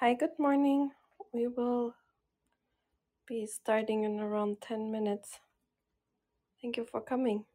Hi, good morning. We will be starting in around 10 minutes. Thank you for coming.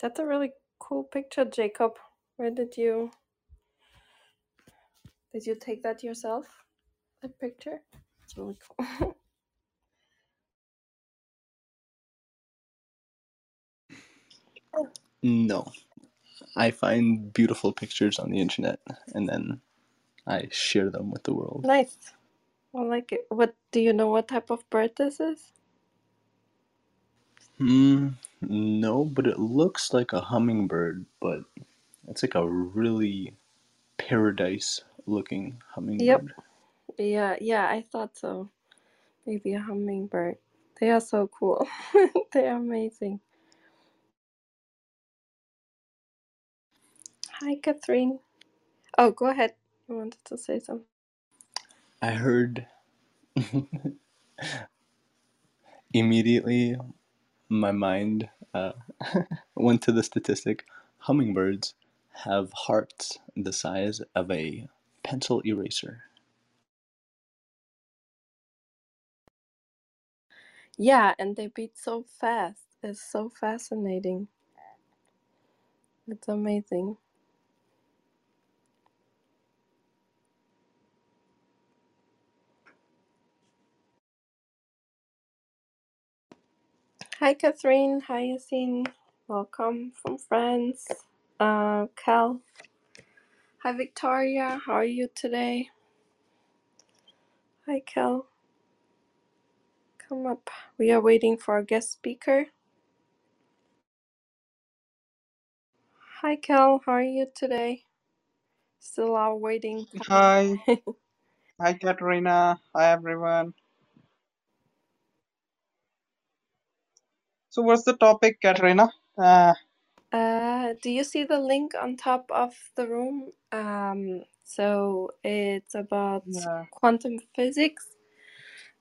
That's a really cool picture, Jacob. Where did you did you take that yourself? That picture? It's really cool. No. I find beautiful pictures on the internet and then I share them with the world. nice. I like it. What do you know what type of bird this is? Hmm, no, but it looks like a hummingbird, but it's like a really paradise looking hummingbird. Yep. Yeah, yeah, I thought so. Maybe a hummingbird. They are so cool. they are amazing. Hi, Catherine. Oh, go ahead. You wanted to say something. I heard immediately my mind uh, went to the statistic hummingbirds have hearts the size of a pencil eraser. Yeah, and they beat so fast. It's so fascinating. It's amazing. Hi, Catherine. Hi, Yassine. Welcome from France. Uh, Cal. Hi, Victoria. How are you today? Hi, Cal. Come up. We are waiting for our guest speaker. Hi, Cal. How are you today? Still are waiting. Hi, hi Katerina. Hi everyone. So what's the topic, Katerina? Uh, Uh, do you see the link on top of the room? Um, so it's about yeah, quantum physics.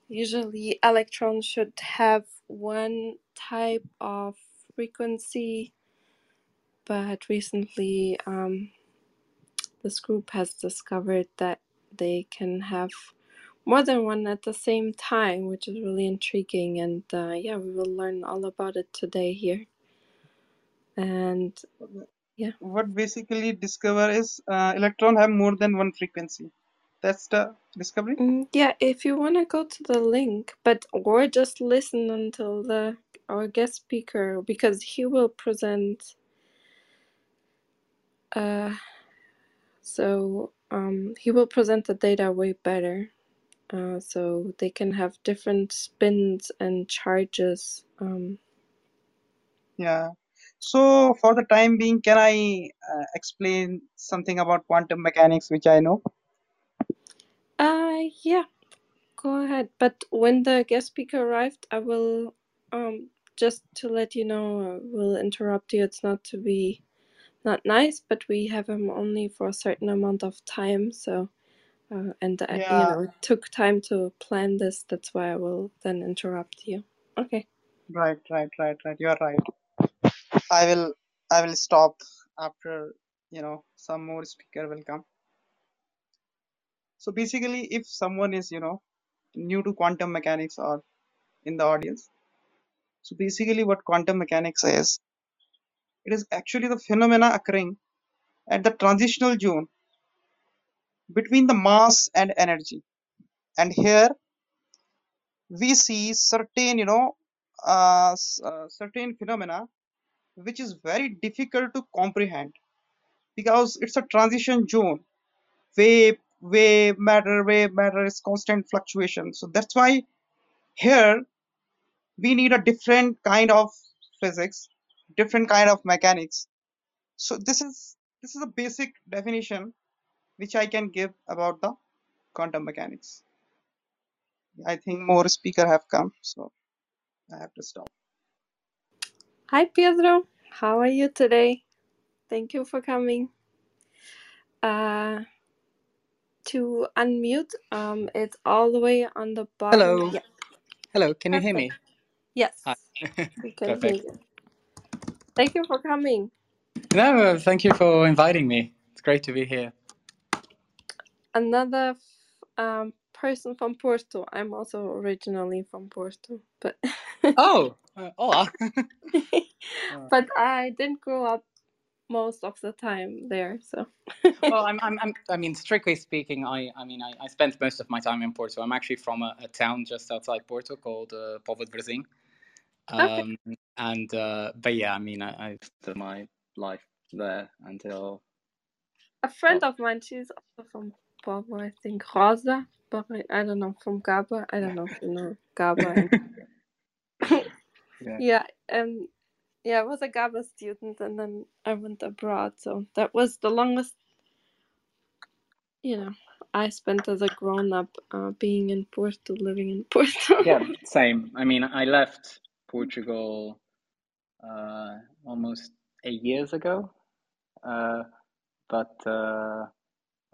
Usually, electrons should have one type of frequency, but recently, um, this group has discovered that they can have more than one at the same time, which is really intriguing. And uh, yeah, we will learn all about it today here. And yeah. what basically discover is uh, electron have more than one frequency. That's the discovery. Mm, yeah, if you want to go to the link, but or just listen until the our guest speaker because he will present. Uh, so um, he will present the data way better. Uh, so they can have different spins and charges. Um, Yeah. So for the time being, can I uh, explain something about quantum mechanics, which I know? uh, yeah, go ahead. But when the guest speaker arrived, I will um just to let you know, uh, will interrupt you. It's not to be not nice, but we have him only for a certain amount of time. So, uh, and uh, you know, it took time to plan this. That's why I will then interrupt you. Okay. right, right, right, right. You are right. I will, I will stop after you know some more speaker will come. So basically, if someone is you know new to quantum mechanics or in the audience, so basically what quantum mechanics is, it is actually the phenomena occurring at the transitional zone between the mass and energy. And here we see certain, you know, uh, uh, certain phenomena which is very difficult to comprehend because it's a transition zone. Wave, wave, matter, wave, matter is constant fluctuation. So that's why here we need a different kind of physics, different kind of mechanics. So this is this is a basic definition which I can give about the quantum mechanics. I think more speaker have come, so I have to stop. Hi, Pedro. How are you today? Thank you for coming. Uh, to unmute, um, it's all the way on the bottom. Hello. Yeah, Hello, can you hear me? Yes, Hi. we can hear Perfect. you. Thank you for coming. No, thank you for inviting me. It's great to be here. Another f- um, person from Porto. I'm also originally from Porto, but Oh, uh, hola. Uh, but I didn't grow up most of the time there. So well, I'm, I'm, I'm, I mean, strictly speaking, I, I mean, I, I spent most of my time in Porto. I'm actually from a, a town just outside Porto called uh, Póvoa de Varzim. okay, Um, and, uh, but yeah, I mean, I, I spent my life there until, a friend well, of mine. She's also from I think. Rosa, but I, don't know from Gaba. I don't know if you know Gaba. And yeah. yeah, and yeah, I was a Gaba student, and then I went abroad. So that was the longest, you know, I spent as a grown up uh, being in Porto, living in Porto. Yeah, same. I mean, I left Portugal uh, almost eight years ago. Uh, but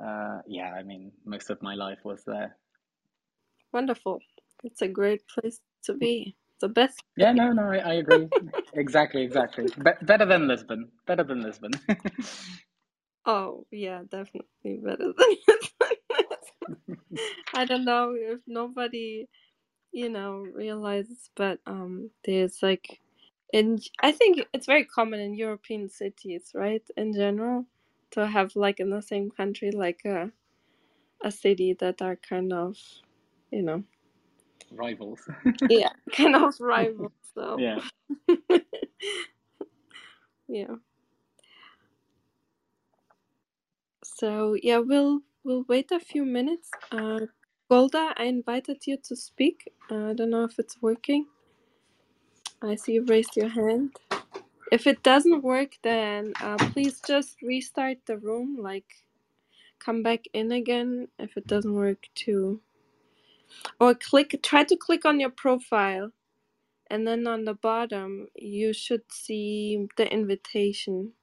uh, yeah, I mean, most of my life was there. Wonderful. It's a great place to be. The best. Yeah, no, no, I, I agree. Exactly, exactly. Be better than Lisbon. Better than Lisbon. Oh, yeah, definitely better than this. I don't know if nobody, you know, realizes, but um, there's like in I think it's very common in European cities, right? In general, to have like in the same country like a a city that are kind of, you know, Rivals. yeah, kind of rivals. So Yeah. yeah. So yeah, we'll we'll wait a few minutes. Uh, Golda, I invited you to speak. Uh, I don't know if it's working. I see you raised your hand. If it doesn't work, then uh, please just restart the room. Like, come back in again if it doesn't work too. Or click. Try to click on your profile, and then on the bottom you should see the invitation.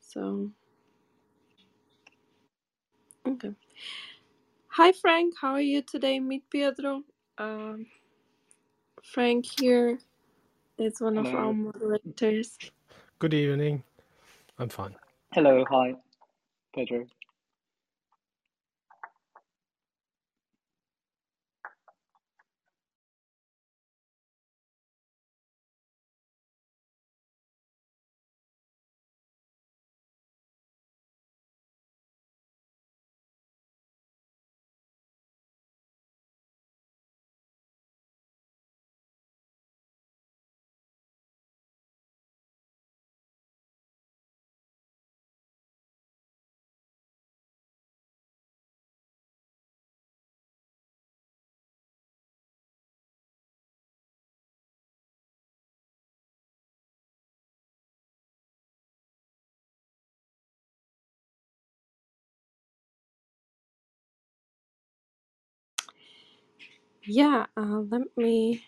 So okay. Hi Frank, how are you today? Meet Pietro. Um, Frank here is one of our moderators. Good evening. I'm fine. Hello. Hi, Pedro. Yeah, uh, let me.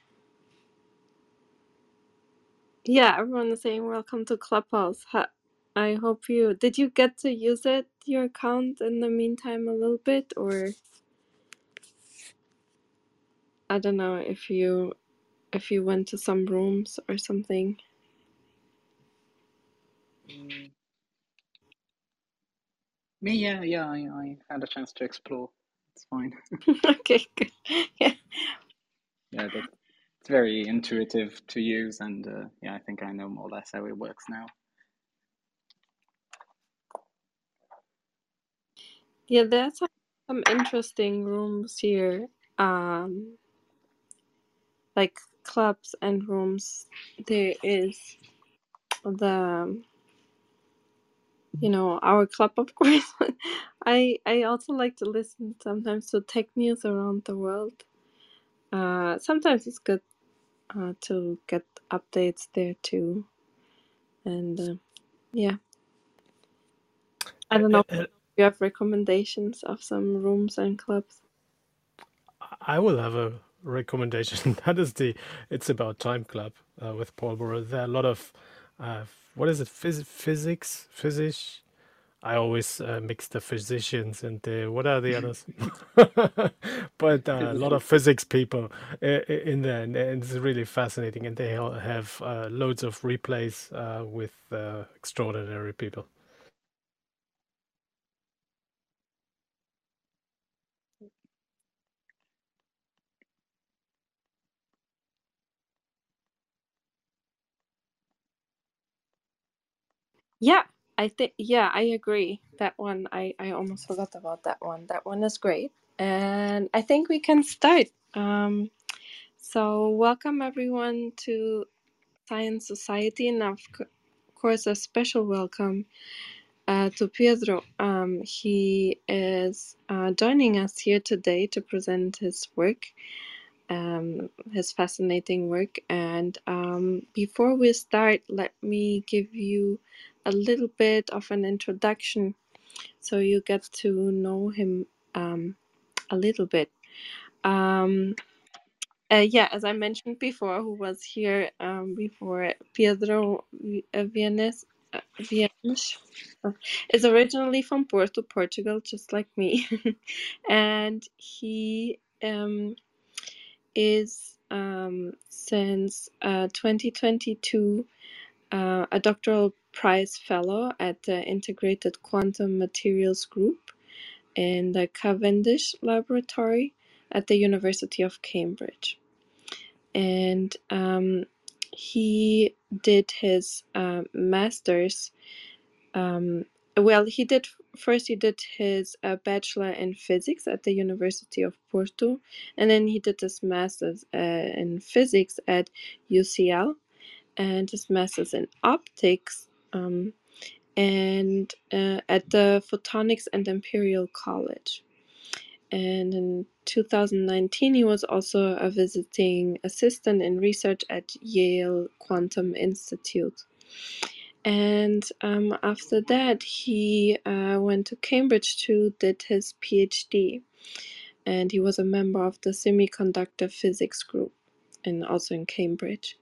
Yeah, everyone is saying welcome to Clubhouse. I hope you did. You get to use it your account in the meantime a little bit, or I don't know if you if you went to some rooms or something. Mm, Me, yeah, yeah. I, I had a chance to explore. It's fine. okay, good. Yeah, Yeah, that it's very intuitive to use, and uh, yeah, I think I know more or less how it works now. Yeah, there's some, some interesting rooms here. Um, like clubs and rooms. There is the you know our club of course. I i also like to listen sometimes to tech news around the world. Uh sometimes it's good uh to get updates there too. And uh, yeah. I don't know if you have recommendations of some rooms and clubs. I will have a recommendation. That is the It's About Time Club uh, with Paul Burrow. There are a lot of, uh, what is it, Phys- physics, physics? I always uh, mix the physicians and the, what are the others? but uh, a lot of physics people i- i- in there, and it's really fascinating. And they have uh, loads of replays uh, with uh, extraordinary people. Yeah i think yeah i agree that one i i almost forgot about that one that one is great and i think we can start um so welcome everyone to Science Society, and of course, a special welcome uh, to Pedro. Um, he is uh, joining us here today to present his work, um, his fascinating work. And um, before we start, let me give you a little bit of an introduction so you get to know him um, a little bit. Um, uh, yeah, as I mentioned before, who was here um, before, Pedro uh, Vianez, uh, Vianez uh, is originally from Porto, Portugal, just like me. and he um, is um, since uh, 2022 uh, a doctoral prize fellow at the Integrated Quantum Materials Group in the Cavendish Laboratory at the University of Cambridge and um, he did his uh, master's. Um, well, he did first. He did his uh, bachelor in physics at the University of Porto, and then he did his master's uh, in physics at UCL, and his master's in optics. Um, and uh, at the Photonics and Imperial College and in 2019 he was also a visiting assistant in research at Yale Quantum Institute. And um, after that, he uh, went to Cambridge to did his PhD, and he was a member of the semiconductor physics group, and also in Cambridge.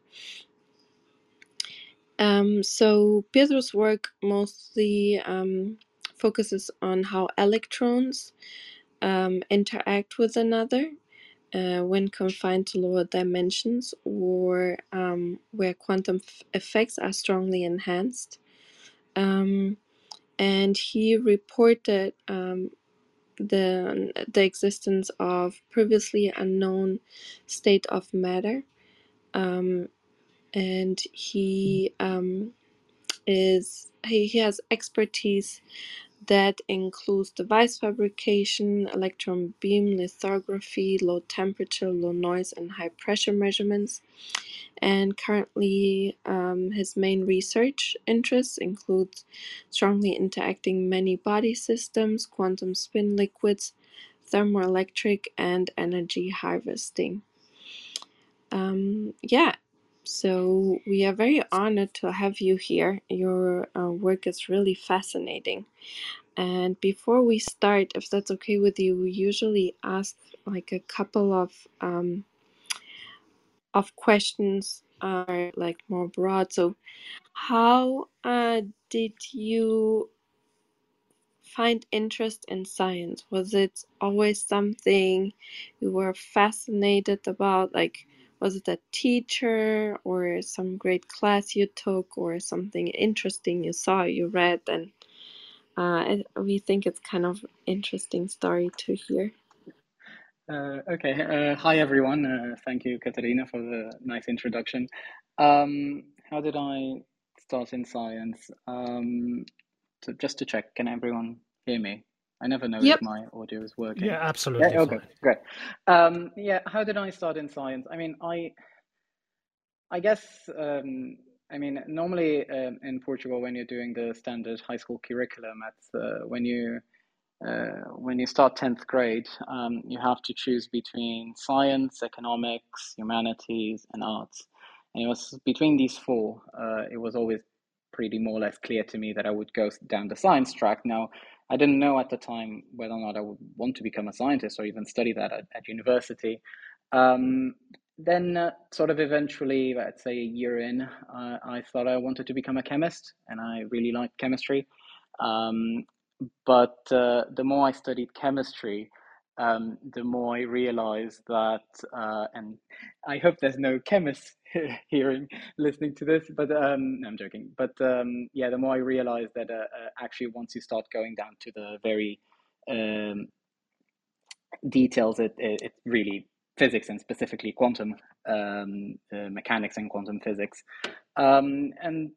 Um, so Pedro's work mostly um, focuses on how electrons um, interact with another uh, when confined to lower dimensions or um, where quantum f- effects are strongly enhanced. Um, and he reported um, the, the existence of previously unknown state of matter. Um, and he um, is he, he has expertise that includes device fabrication, electron beam lithography, low temperature, low noise, and high pressure measurements. And currently, um, his main research interests include strongly interacting many body systems, quantum spin liquids, thermoelectric, and energy harvesting. Um, yeah, so we are very honored to have you here. Your uh, work is really fascinating. And before we start, if that's okay with you, we usually ask like a couple of um, of questions are like more broad. So, how uh, did you find interest in science? Was it always something you were fascinated about? Like, was it a teacher or some great class you took or something interesting you saw, you read, and uh, we think it's kind of interesting story to hear. Uh, okay. Uh, hi, everyone. Uh, thank you, Katerina, for the nice introduction. Um, how did I start in science? Um, so just to check, can everyone hear me? I never know if my audio is working. Yeah, absolutely. Yeah, absolutely okay, fine. great. Um, yeah, how did I start in science? I mean, I I guess um, I mean normally um, in Portugal when you're doing the standard high school curriculum, it's uh, when you uh, when you start 10th grade, um, you have to choose between science, economics, humanities, and arts. And it was between these four, uh, it was always pretty more or less clear to me that I would go down the science track. Now, I didn't know at the time whether or not I would want to become a scientist or even study that at, at university. Um, then, uh, sort of eventually, let's say a year in, uh, I thought I wanted to become a chemist, and I really liked chemistry. Um, but uh, the more I studied chemistry, um, the more I realized that, uh, and I hope there's no chemists hearing, listening to this, but um, I'm joking. But um, yeah, the more I realized that uh, uh, actually, once you start going down to the very um, details, it, it, it really physics and specifically quantum um, uh, mechanics and quantum physics. Um, and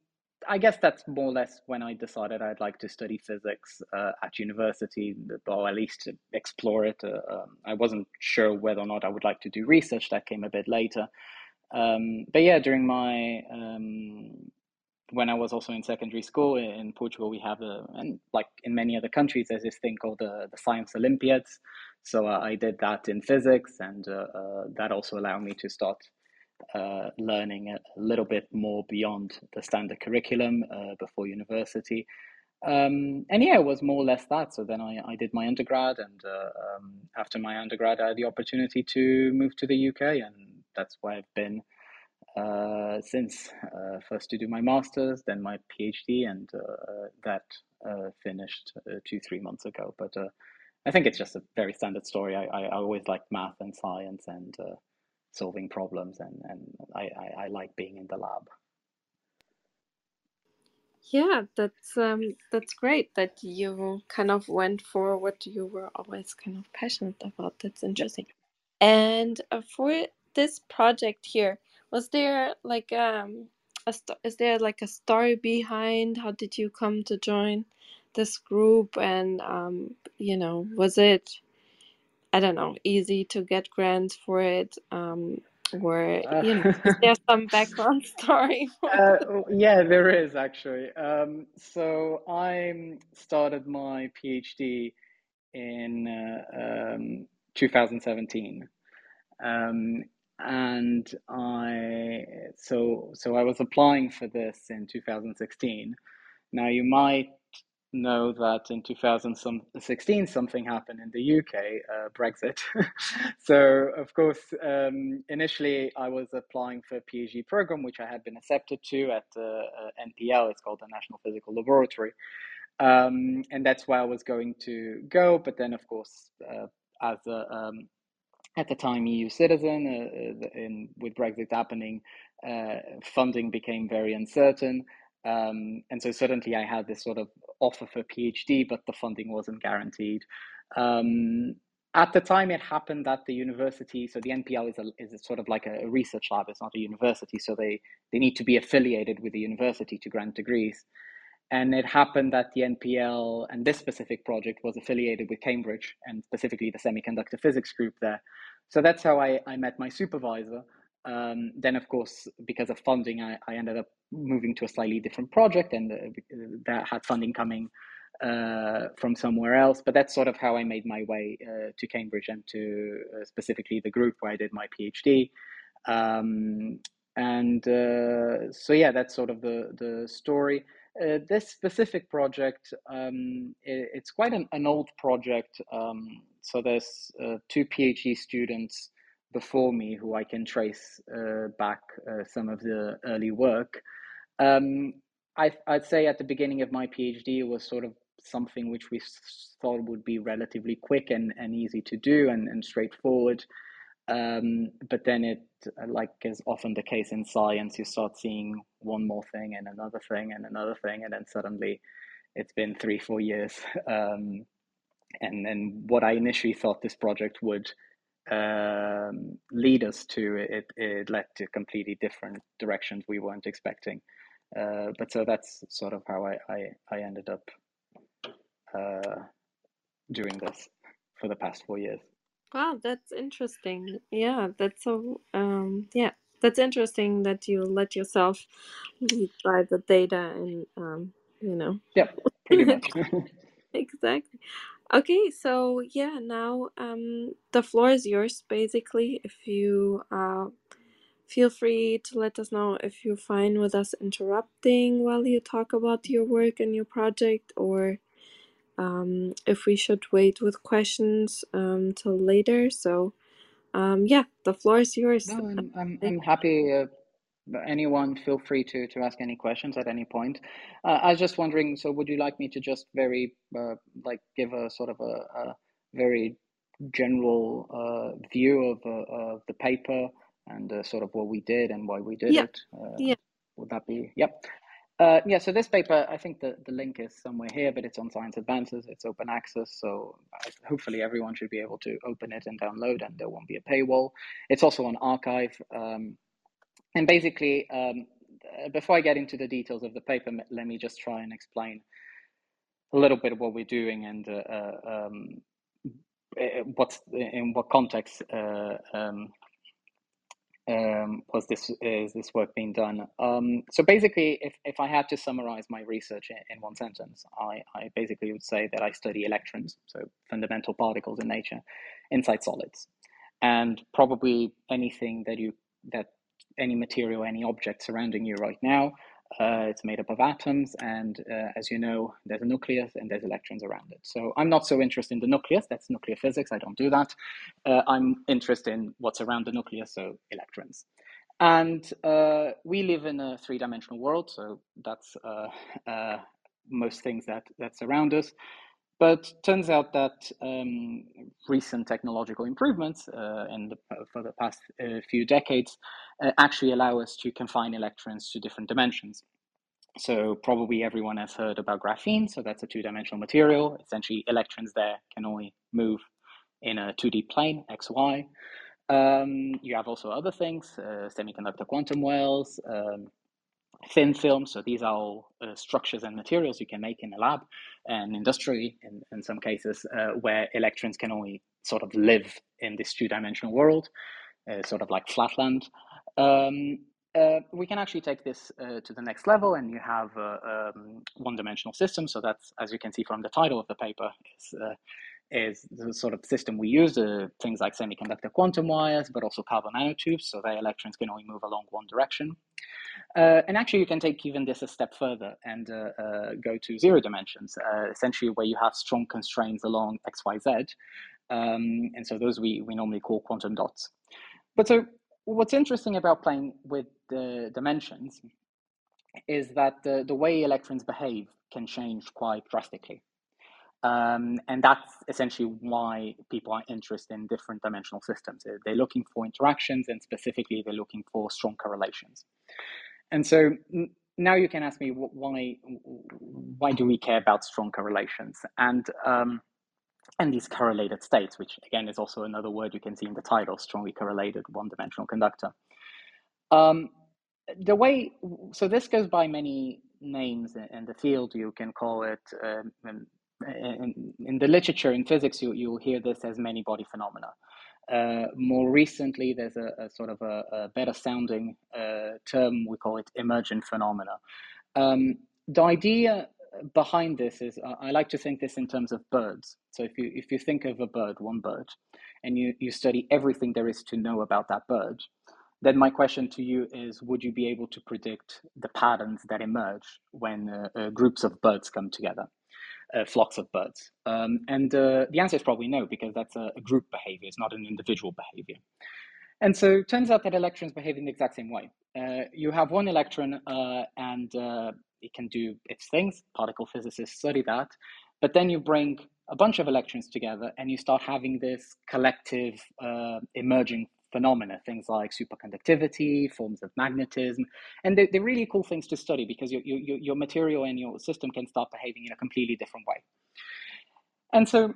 I guess that's more or less when I decided I'd like to study physics uh, at university, or at least explore it. Uh, um, I wasn't sure whether or not I would like to do research. That came a bit later. Um, but yeah, during my um, when I was also in secondary school in Portugal, we have a and like in many other countries, there's this thing called the the science Olympiads. So uh, I did that in physics, and uh, uh, that also allowed me to start uh, learning a, little bit more beyond the standard curriculum uh, before university. Um, and yeah, it was more or less that. So then I, I did my undergrad, and uh, um, after my undergrad, I had the opportunity to move to the UK, and that's where I've been uh, since. Uh, first to do my master's, then my PhD, and uh, that finished two, three months ago. But I think it's just a very standard story. I, I, I always liked math and science, and solving problems and, and I, I, I, like being in the lab. Yeah, that's um that's great that you kind of went for what you were always kind of passionate about. That's interesting. And uh, for this project here, was there like um a st- is there like a story behind how did you come to join this group and um you know was it I don't know, easy to get grants for it? Um, or Uh, you know, is there some background story? Uh, yeah, there is actually. Um, so I started my PhD in uh, um, 2017, um, and I so so I was applying for this in 2016. Now you might know that in 2016 something happened in the UK, uh, Brexit. so of course, um, initially I was applying for a PhD program which I had been accepted to at uh, uh, NPL. It's called the National Physical Laboratory, um, and that's where I was going to go. But then, of course, uh, as a um, at the time EU citizen, uh, uh, in, with Brexit happening, funding became very uncertain. Um, and so suddenly I had this sort of offer for PhD, but the funding wasn't guaranteed. Um, at the time, it happened that the university, so the NPL is a, is a sort of like a, research lab. It's not a university, so they they need to be affiliated with the university to grant degrees. And it happened that the NPL and this specific project was affiliated with Cambridge and specifically the semiconductor physics group there. So that's how I, I met my supervisor. Um, then, of course, because of funding, I, I, ended up moving to a slightly different project, and uh, that had funding coming uh, from somewhere else. But that's sort of how I made my way uh, to Cambridge and to uh, specifically the group where I did my PhD. Um, and uh, so, yeah, that's sort of the the story. Uh, this specific project, um, it, it's quite an, an old project. Um, so there's two PhD students before me who I can trace uh, back uh, some of the early work. Um, I, would say at the beginning of my PhD, it was sort of something which we thought would be relatively quick and, and easy to do and, and straightforward. Um, but then it, like is often the case in science, you start seeing one more thing and another thing and another thing, and then suddenly it's been three, four years. Um, and and what I initially thought this project would um, lead us to, it, it led to completely different directions we weren't expecting. Uh, but so that's sort of how I, I, I ended up, uh, doing this for the past four years. Wow, that's interesting. Yeah, that's so um yeah, that's interesting that you let yourself lead by the data and um you know. Yep, pretty much. exactly. Okay, so yeah, now um the floor is yours basically if you uh feel free to let us know if you're fine with us interrupting while you talk about your work and your project or um, if we should wait with questions um, till later. So, um, yeah, the floor is yours. No, I'm I'm, I'm happy. Uh, anyone, feel free to to ask any questions at any point. Uh, I was just wondering. So, would you like me to just very uh, like give a sort of a, a very general uh, view of uh, of the paper and uh, sort of what we did and why we did Yeah, it? Uh, yeah, would that be? Yep. Uh, yeah, so this paper, I think the, the link is somewhere here, but it's on Science Advances. It's open access, so I, hopefully everyone should be able to open it and download, and there won't be a paywall. It's also on arXiv. Um, and basically, um, uh, before I get into the details of the paper, let me just try and explain a little bit of what we're doing and uh, uh, um, eh, what's in what context uh, um, um, was this is this work being done? Um, so basically, if, if I had to summarize my research in, in one sentence, I, I basically would say that I study electrons, so fundamental particles in nature, inside solids, and probably anything that you that any material, any object surrounding you right now. Uh, it's made up of atoms, and uh, as you know, there's a nucleus and there's electrons around it. So I'm not so interested in the nucleus. That's nuclear physics. I don't do that. Uh, I'm interested in what's around the nucleus, so electrons. And uh, we live in a three-dimensional world, so that's uh, uh, most things that that surround us. But turns out that um, recent technological improvements uh, in the, for the past uh, few decades uh, actually allow us to confine electrons to different dimensions. So probably everyone has heard about graphene. So that's a two-dimensional material. Essentially, electrons there can only move in a 2D plane, x, y. Um, you have also other things, uh, semiconductor quantum wells, um, thin film. So these are all uh, structures and materials you can make in a lab and industrially, in, in some cases, uh, where electrons can only sort of live in this two-dimensional world, uh, sort of like flatland. Um, uh, we can actually take this uh, to the next level, and you have uh, um, one-dimensional systems. So that's, as you can see from the title of the paper, is, is the sort of system we use. Uh, things like semiconductor quantum wires, but also carbon nanotubes, so their electrons can only move along one direction. Uh, and actually, you can take even this a step further and go to zero dimensions, essentially where you have strong constraints along x, y, z. Um, and so those we, we normally call quantum dots. But so what's interesting about playing with the dimensions is that the, the way electrons behave can change quite drastically. Um, and that's essentially why people are interested in different dimensional systems. They're looking for interactions, and specifically, they're looking for strong correlations. And so now you can ask me why why do we care about strong correlations? And um, and these correlated states, which again is also another word you can see in the title, strongly correlated one-dimensional conductor. Um, the way, so this goes by many names in the field. You can call it, um, in, the literature in physics, you, you'll hear this as many body phenomena. Uh, more recently, there's a, a sort of a, a better sounding uh, term, we call it emergent phenomena. Um, the idea behind this is uh, I like to think this in terms of birds. So if you if you think of a bird, one bird, and you, you study everything there is to know about that bird, then my question to you is would you be able to predict the patterns that emerge when uh, uh, groups of birds come together uh, flocks of birds um, and uh, the answer is probably no because that's a, a, group behavior it's not an individual behavior and so it turns out that electrons behave in the exact same way uh, you have one electron uh, and it can do its things. Particle physicists study that. But then you bring a bunch of electrons together and you start having this collective uh, emerging phenomena, things like superconductivity, forms of magnetism. And they're, they're really cool things to study because your, your, your material and your system can start behaving in a completely different way. And so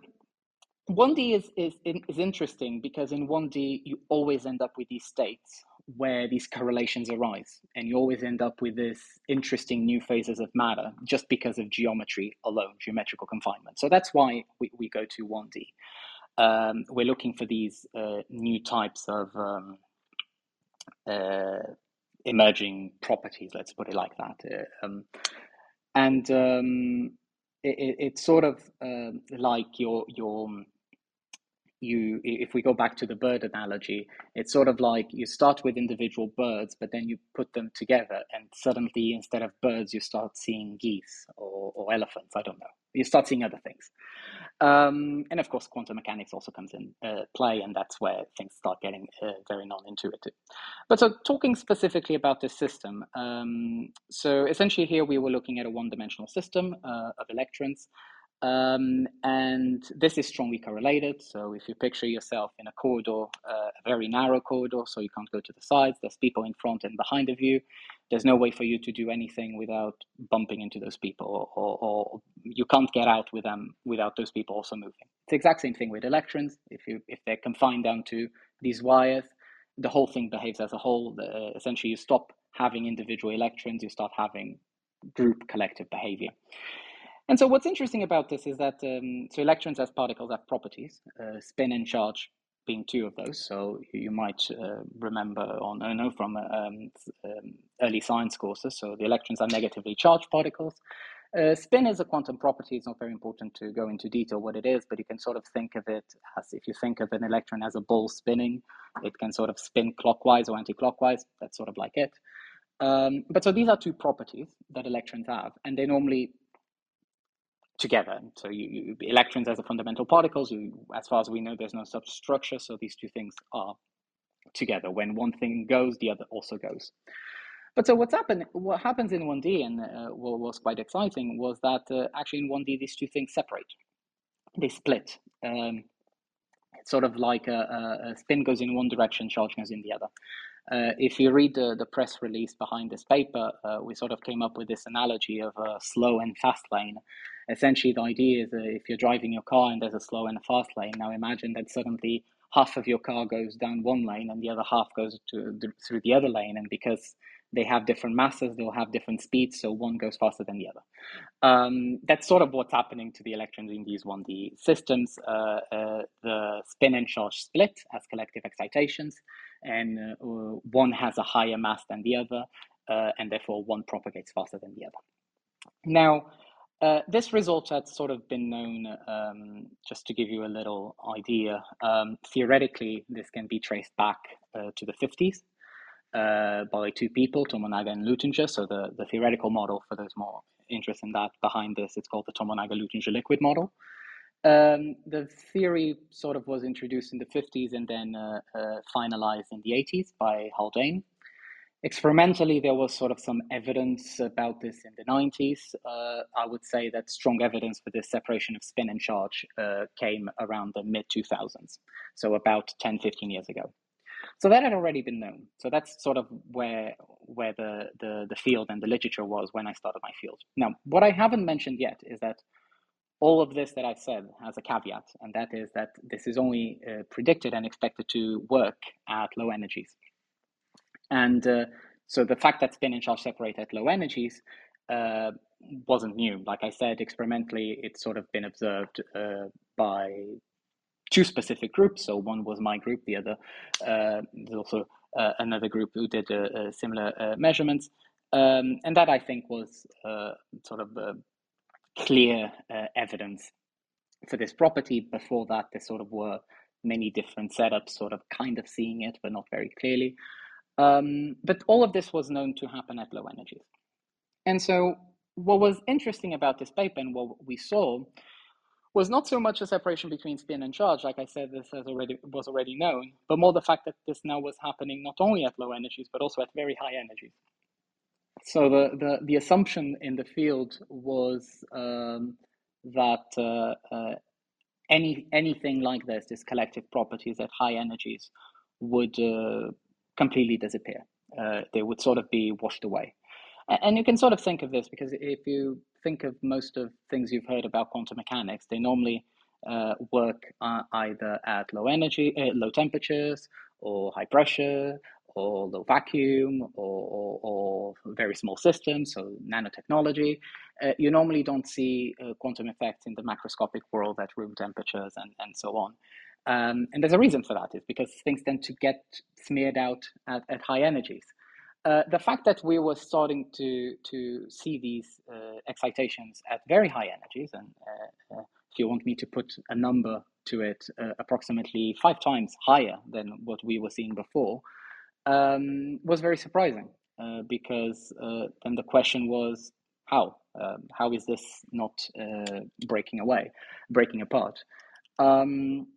1D is, is, is interesting because in 1D, you always end up with these states where these correlations arise. And you always end up with this interesting new phases of matter just because of geometry alone, geometrical confinement. So that's why we, we go to 1D. Um, we're looking for these uh, new types of um, uh, emerging properties, let's put it like that. Uh, um, and um, it, it's sort of uh, like your your you if we go back to the bird analogy it's sort of like you start with individual birds but then you put them together and suddenly instead of birds you start seeing geese or, or elephants i don't know. You start seeing other things. Um, and of course quantum mechanics also comes in uh, play and that's where things start getting uh, very non-intuitive. But so talking specifically about this system um, so essentially here we were looking at a one-dimensional system uh, of electrons um, and this is strongly correlated. So if you picture yourself in a corridor, uh, a very narrow corridor, so you can't go to the sides, there's people in front and behind of you. There's no way for you to do anything without bumping into those people, or, or you can't get out with them without those people also moving. It's the exact same thing with electrons. If you if they're confined down to these wires, the whole thing behaves as a whole. Uh, essentially, you stop having individual electrons, you start having group collective behavior. And so what's interesting about this is that um, so electrons as particles have properties, uh, spin and charge being two of those. So you might uh, remember on know from um, um, early science courses. So the electrons are negatively charged particles. Uh, spin is a quantum property. It's not very important to go into detail what it is, but you can sort of think of it as if you think of an electron as a ball spinning, it can sort of spin clockwise or anti-clockwise. That's sort of like it. Um, but so these are two properties that electrons have, and they normally together. So you, you, electrons as a fundamental particles, you, as far as we know, there's no substructure. So these two things are together. When one thing goes, the other also goes. But so what's happened? What happens in 1D, and uh, what was quite exciting, was that uh, actually in 1D these two things separate. They split. Um, it's sort of like a, a, spin goes in one direction, charge goes in the other. Uh, if you read the, the press release behind this paper, uh, we sort of came up with this analogy of a slow and fast lane essentially the idea is that if you're driving your car and there's a slow and a fast lane, now imagine that suddenly half of your car goes down one lane and the other half goes to through the other lane, and because they have different masses, they'll have different speeds, so one goes faster than the other. Um, that's sort of what's happening to the electrons in these 1D systems. Uh, uh, the spin and charge split as collective excitations, and uh, one has a higher mass than the other, uh, and therefore one propagates faster than the other. Now, uh, this result had sort of been known, um, just to give you a little idea. Um, theoretically, this can be traced back uh, to the 50s uh, by two people, Tomonaga and Luttinger. So the, the theoretical model, for those more interested in that, behind this, it's called the Tomonaga-Luttinger liquid model. Um, the theory sort of was introduced in the 50s and then uh, uh, finalized in the 80s by Haldane. Experimentally, there was sort of some evidence about this in the 90s. Uh, I would say that strong evidence for this separation of spin and charge uh, came around the mid 2000s, so about 10, 15 years ago. So that had already been known. So that's sort of where where the, the, the field and the literature was when I started my field. Now, what I haven't mentioned yet is that all of this that I've said has a caveat, and that is that this is only uh, predicted and expected to work at low energies. And uh, so the fact that spin and charge separate at low energies uh, wasn't new. Like I said, experimentally, it's sort of been observed uh, by two specific groups. So one was my group, the other, uh, there's also uh, another group who did uh, similar measurements. Um, and that I think was sort of clear evidence for this property. Before that, there sort of were many different setups, sort of kind of seeing it, but not very clearly. Um, but all of this was known to happen at low energies. And so, what was interesting about this paper and what we saw was not so much a separation between spin and charge, like I said, this has already was already known, but more the fact that this now was happening not only at low energies but also at very high energies. So the the, the assumption in the field was um, that uh, uh, any anything like this, this collective properties at high energies, would uh, completely disappear. Uh, they would sort of be washed away. And you can sort of think of this because if you think of most of things you've heard about quantum mechanics, they normally uh, work uh, either at low energy, uh, low temperatures, or high pressure, or low vacuum or, or, or very small systems, so nanotechnology, uh, you normally don't see uh, quantum effects in the macroscopic world at room temperatures and, and so on. Um, and there's a reason for that, is because things tend to get smeared out at, at high energies. Uh, the fact that we were starting to to see these uh, excitations at very high energies, and uh, uh if you want me to put a number to it, uh, approximately five times higher than what we were seeing before, um, was very surprising. because then the question was, how? Um, how is this not breaking away, breaking apart? Um,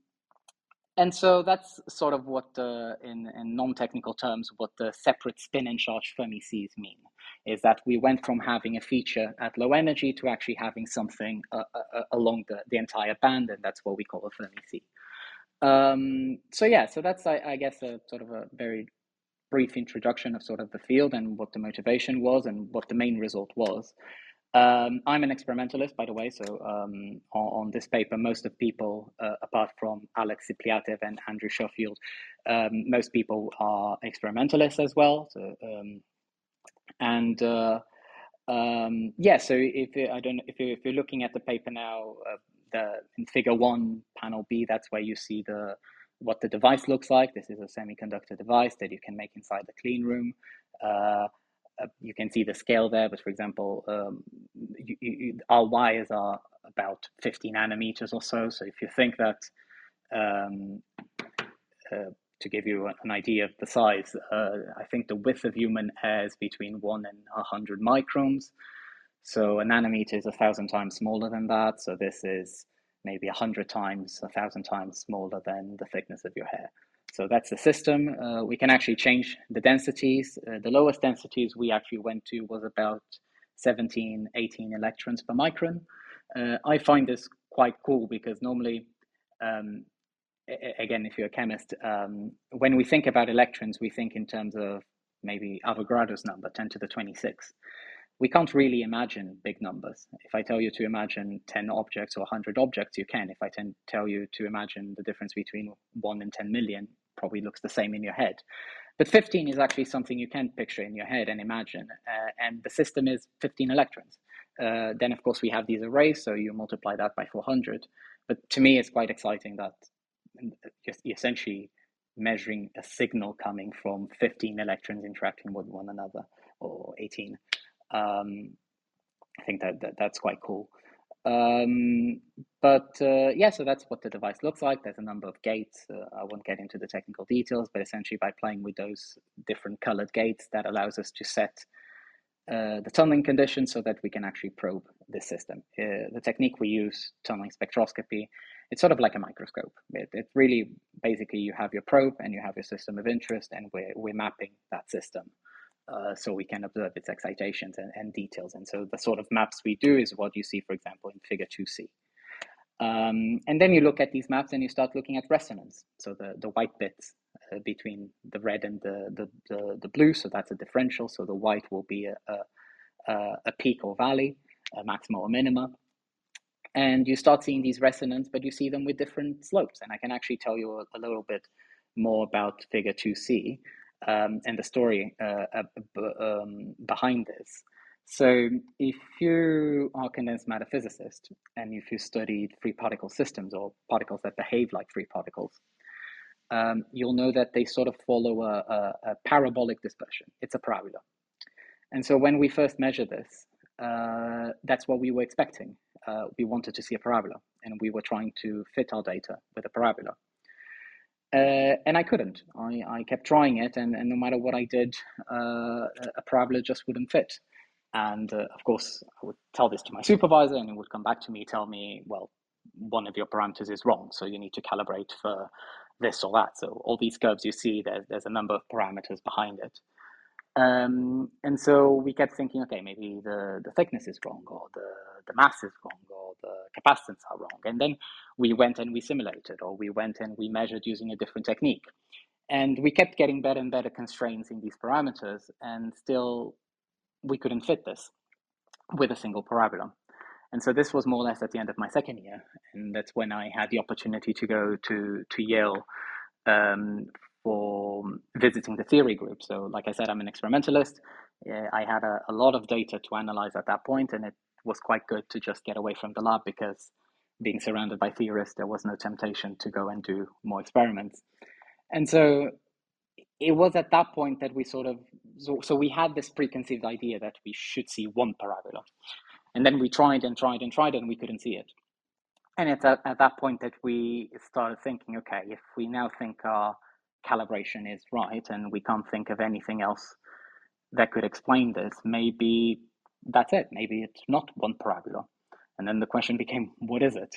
and so that's sort of what the, in, in non-technical terms, what the separate spin and charge Fermi seas mean, is that we went from having a feature at low energy to actually having something uh, uh, uh, along the, the entire band, and that's what we call a Fermi sea. Um, so yeah, so that's, I, I guess, a sort of a very brief introduction of sort of the field and what the motivation was and what the main result was. Um, I'm an experimentalist, by the way. So um, on, on, this paper, most of people, uh, apart from Alex Tsyplyatyev and Andrew Schofield, um, most people are experimentalists as well. So, um, and uh, um, yeah, so if I don't, if, you, if you're looking at the paper now, uh, the in Figure One, Panel B, that's where you see the what the device looks like. This is a semiconductor device that you can make inside the clean room. Uh, you can see the scale there, but for example, um, you, you, our wires are about 50 nanometers or so. So if you think that, um, uh, to give you an idea of the size, uh, I think the width of human hair is between one and 100 microns. So a nanometer is a thousand times smaller than that. So this is maybe a hundred times, a thousand times smaller than the thickness of your hair. So that's the system. Uh, we can actually change the densities. Uh, the lowest densities we actually went to was about 17, 18 electrons per micron. Uh, I find this quite cool because normally, um, again, if you're a chemist, um, when we think about electrons, we think in terms of maybe Avogadro's number, 10 to the 26. We can't really imagine big numbers. If I tell you to imagine 10 objects or 100 objects, you can. If I tell you to imagine the difference between 1 and 10 million, probably looks the same in your head. But 15 is actually something you can picture in your head and imagine. Uh, and the system is 15 electrons. Uh, then, of course, we have these arrays, so you multiply that by 400. But to me, it's quite exciting that just essentially measuring a signal coming from 15 electrons interacting with one another, or 18. Um, I think that, that that's quite cool. Um, but uh, yeah, so that's what the device looks like. There's a number of gates. Uh, I won't get into the technical details, but essentially by playing with those different colored gates, that allows us to set uh, the tunneling conditions so that we can actually probe the system. Uh, the technique we use, tunneling spectroscopy, it's sort of like a microscope. It, it really basically you have your probe and you have your system of interest, and we're, we're mapping that system uh, so we can observe its excitations and, and, details. And so the sort of maps we do is what you see, for example, in figure 2c. Um, and then you look at these maps and you start looking at resonance. So the, the white bits uh, between the red and the, the, the, the, blue, so that's a differential. So the white will be a, a, a peak or valley, a maxima or minima. And you start seeing these resonance, but you see them with different slopes. And I can actually tell you a, a little bit more about figure 2c um, and the story uh, um, behind this. So, if you are a condensed matter physicist and if you studied free particle systems or particles that behave like free particles, um, you'll know that they sort of follow a, a, a, parabolic dispersion. It's a parabola. And so, when we first measured this, uh, that's what we were expecting. Uh, we wanted to see a parabola, and we were trying to fit our data with a parabola. Uh, and I couldn't. I, I kept trying it, and, and no matter what I did, uh, a parabola just wouldn't fit. And uh, of course, I would tell this to my supervisor, and he would come back to me, tell me, well, one of your parameters is wrong, so you need to calibrate for this or that. So all these curves you see, there's, there's a number of parameters behind it. Um, and so we kept thinking, okay, maybe the, the thickness is wrong, or the, the mass is wrong, or the capacitance are wrong. And then we went and we simulated, or we went and we measured using a different technique. And we kept getting better and better constraints in these parameters, and still we couldn't fit this with a single parabola. And so this was more or less at the end of my second year, and that's when I had the opportunity to go to to Yale um, for um, visiting the theory group. So, like I said, I'm an experimentalist. I had a, a lot of data to analyze at that point, and it was quite good to just get away from the lab because being surrounded by theorists, there was no temptation to go and do more experiments. And so it was at that point that we sort of so, so we had this preconceived idea that we should see one parabola and then we tried and tried and tried and we couldn't see it and it's at, at that point that we started thinking okay if we now think our calibration is right and we can't think of anything else that could explain this maybe that's it. Maybe it's not one parabola. And then the question became what is it?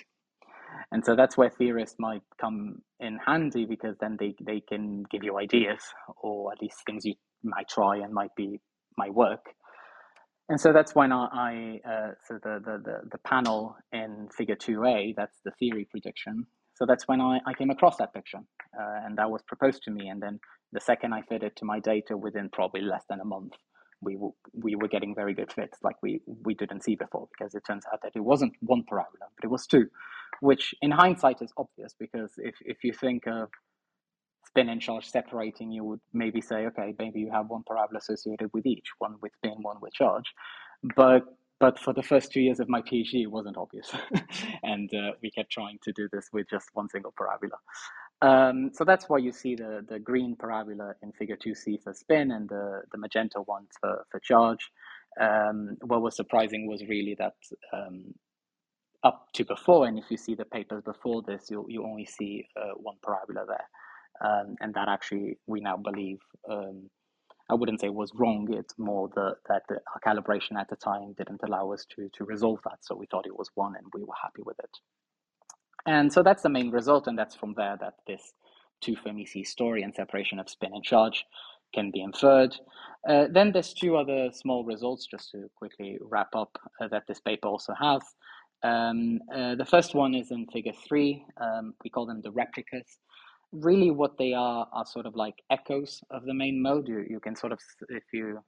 And so that's where theorists might come in handy because then they, they can give you ideas or at least things you might try and might be might work. And so that's when i, uh, so the, the, the, the panel in figure 2a that's the theory prediction so that's when i, I came across that picture uh, and that was proposed to me. And then the second i it to my data within probably less than a month we w- we were getting very good fits like we we didn't see before because it turns out that it wasn't one parabola but it was two which in hindsight is obvious because if if you think of spin and charge separating you would maybe say okay maybe you have one parabola associated with each one with spin one with charge. But but for the first two years of my phd it wasn't obvious and uh, we kept trying to do this with just one single parabola um, so that's why you see the, the green parabola in figure 2c for spin and the, the magenta one for, for charge. Um, what was surprising was really that um, up to before, and if you see the papers before this, you, you only see uh, one parabola there. Um, and that actually, we now believe, um, I wouldn't say was wrong, it's more the, that the, our calibration at the time didn't allow us to, to resolve that. So we thought it was one and we were happy with it. And so that's the main result, and that's from there that this two Fermi sea story and separation of spin and charge can be inferred. Uh, then there's two other small results, just to quickly wrap up, uh, that this paper also has. Um, uh, the first one is in figure three. Um, we call them the replicas. Really, what they are are sort of like echoes of the main mode. You, you can sort of, if you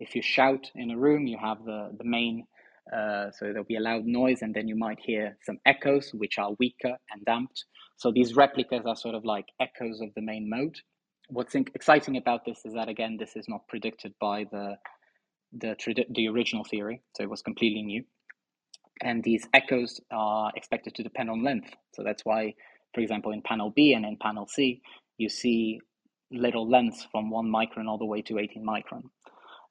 if you shout in a room, you have the the main uh, so there'll be a loud noise, and then you might hear some echoes, which are weaker and damped. So these replicas are sort of like echoes of the main mode. What's exciting about this is that again, this is not predicted by the the the original theory, so it was completely new. And these echoes are expected to depend on length. So that's why, for example, in panel B and in panel C, you see little lengths from one micron all the way to 18 micron.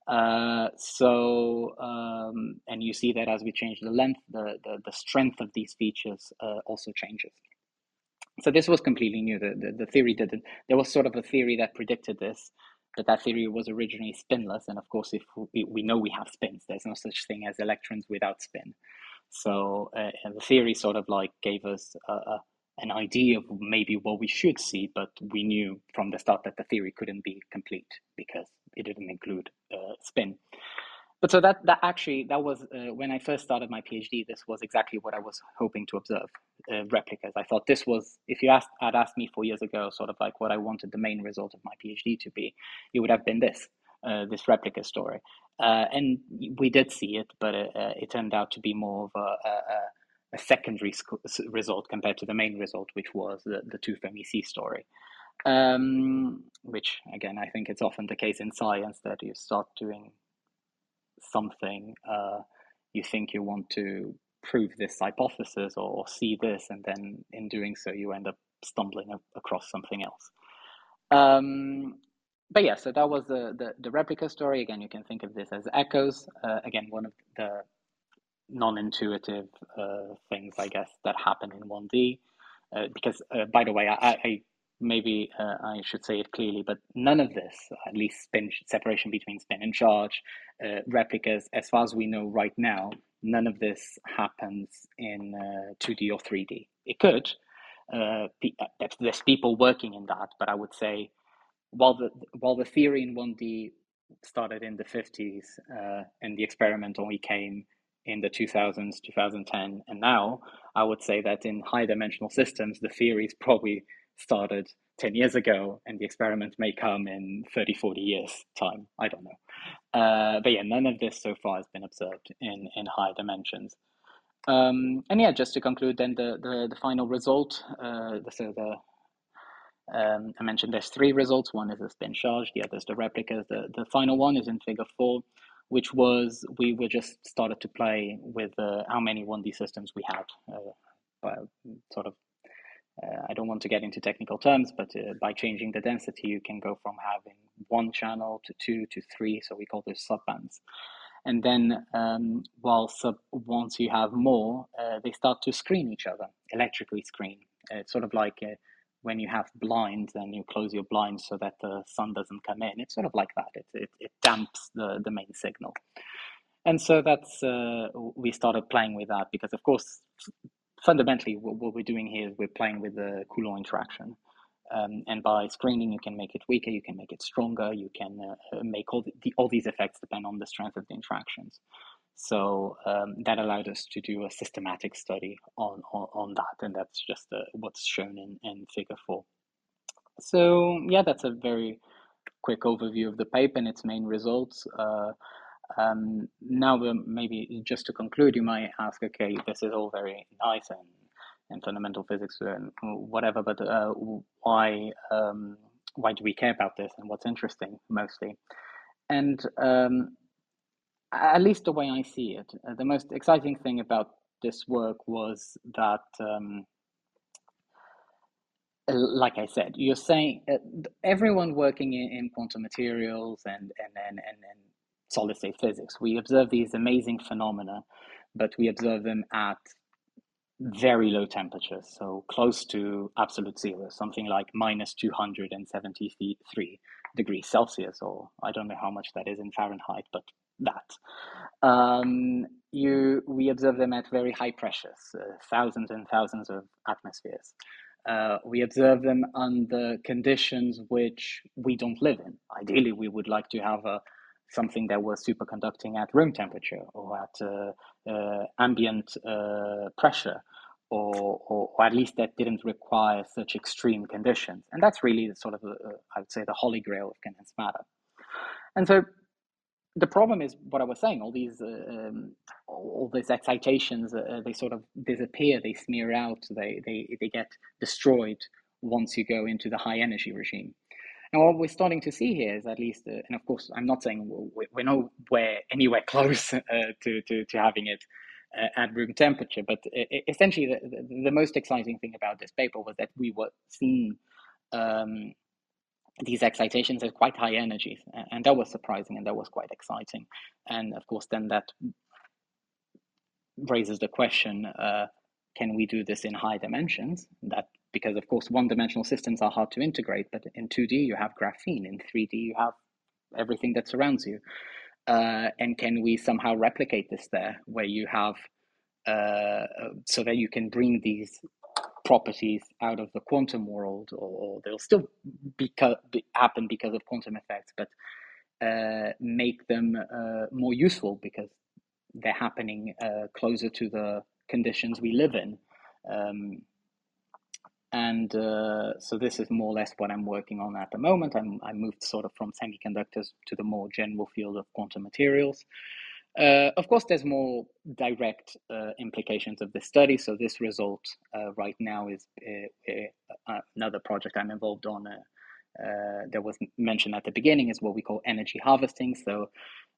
Uh, so, um, and you see that as we change the length, the, the, the strength of these features uh, also changes. So this was completely new. The, the, the, theory didn't, there was sort of a theory that predicted this, but that theory was originally spinless. And of course, if we, we know we have spins, there's no such thing as electrons without spin. So uh, the theory sort of like gave us a, a, an idea of maybe what we should see, but we knew from the start that the theory couldn't be complete because it didn't include uh, spin. But so that that actually that was uh, when I first started my PhD. This was exactly what I was hoping to observe uh, replicas. I thought this was if you asked had asked me four years ago, sort of like what I wanted the main result of my PhD to be, it would have been this uh, this replica story. Uh, and we did see it, but it, uh, it, turned out to be more of a, a, a secondary result compared to the main result, which was the, the two Fermi sea story um, which again I think it's often the case in science that you start doing something, uh, you think you want to prove this hypothesis or, or, see this, and then in doing so you end up stumbling across something else. Um, but yeah, so that was the, the, the replica story. Again, you can think of this as echoes. Uh, again, one of the non-intuitive uh, things, I guess, that happen in 1D. Uh, because, uh, by the way, I, I maybe uh, I should say it clearly, but none of this, at least spin separation between spin and charge, uh, replicas, as far as we know right now, none of this happens in uh, 2D or 3D. It could. Uh, uh, there's people working in that, but I would say while the while the theory in 1D started in the 50s uh, and the experiment only came in the 2000s, 2010, and now, I would say that in high dimensional systems, the theory is probably started 10 years ago and the experiment may come in 30 40 years time i don't know uh, but yeah none of this so far has been observed in in high dimensions um, and yeah just to conclude then the the, the final result uh, so the Um, I mentioned there's three results. One is the spin charge, the other is the replicas. The, the final one is in figure four, which was we were just started to play with uh, how many 1D systems we had. Uh, by sort of, uh, I don't want to get into technical terms, but uh, by changing the density, you can go from having one channel to two to three. So we call those subbands. And then um, while sub, once you have more, uh, they start to screen each other, electrically screen. It's sort of like uh, when you have blinds and you close your blinds so that the sun doesn't come in. It's sort of like that. It, it, it damps the, the main signal. And so that's, uh, we started playing with that because, of course, fundamentally what, what we're doing here is we're playing with the Coulomb interaction. Um, and by screening, you can make it weaker, you can make it stronger, you can uh, uh make all, the, all these effects depend on the strength of the interactions. So um, that allowed us to do a systematic study on, on, on that, and that's just uh, what's shown in, in figure four. So yeah, that's a very quick overview of the paper and its main results. Uh, um, now, maybe just to conclude, you might ask, okay, this is all very nice and, and fundamental physics and whatever, but uh, why um, why do we care about this and what's interesting mostly? And um, at least the way I see it, uh, the most exciting thing about this work was that, um, like I said, you're saying uh, everyone working in, in, quantum materials and and, and, and, and solid state physics, we observe these amazing phenomena, but we observe them at very low temperatures, so close to absolute zero, something like minus 273 degrees Celsius, or I don't know how much that is in Fahrenheit, but that. Um, you, we observe them at very high pressures, uh, thousands and thousands of atmospheres. Uh, we observe them under conditions which we don't live in. Ideally, we would like to have a, something that was superconducting at room temperature or at uh, uh ambient uh, pressure. Or, or, or, at least that didn't require such extreme conditions. And that's really sort of, uh, I would say, the holy grail of condensed matter. And so the problem is what I was saying. All these, uh, um, all these excitations, uh, they sort of disappear. They smear out. They they they get destroyed once you go into the high energy regime. And what we're starting to see here is at least, uh, and of course, I'm not saying we're, we're nowhere anywhere close uh, to, to to having it uh, at room temperature, but essentially, the, the, the, most exciting thing about this paper was that we were seeing. Um, these excitations at quite high energies. And that was surprising and that was quite exciting. And of course, then that raises the question uh, can we do this in high dimensions? That because of course one dimensional systems are hard to integrate, but in 2D you have graphene, in 3D you have everything that surrounds you. Uh, and can we somehow replicate this there where you have uh, so that you can bring these properties out of the quantum world, or, or they'll still be, be, happen because of quantum effects, but uh, make them uh, more useful because they're happening uh, closer to the conditions we live in. Um, and uh, so this is more or less what I'm working on at the moment. I'm, I moved sort of from semiconductors to the more general field of quantum materials. Uh, of course, there's more direct uh, implications of this study. So this result uh, right now is uh, uh, another project I'm involved on. that was mentioned at the beginning is what we call energy harvesting. So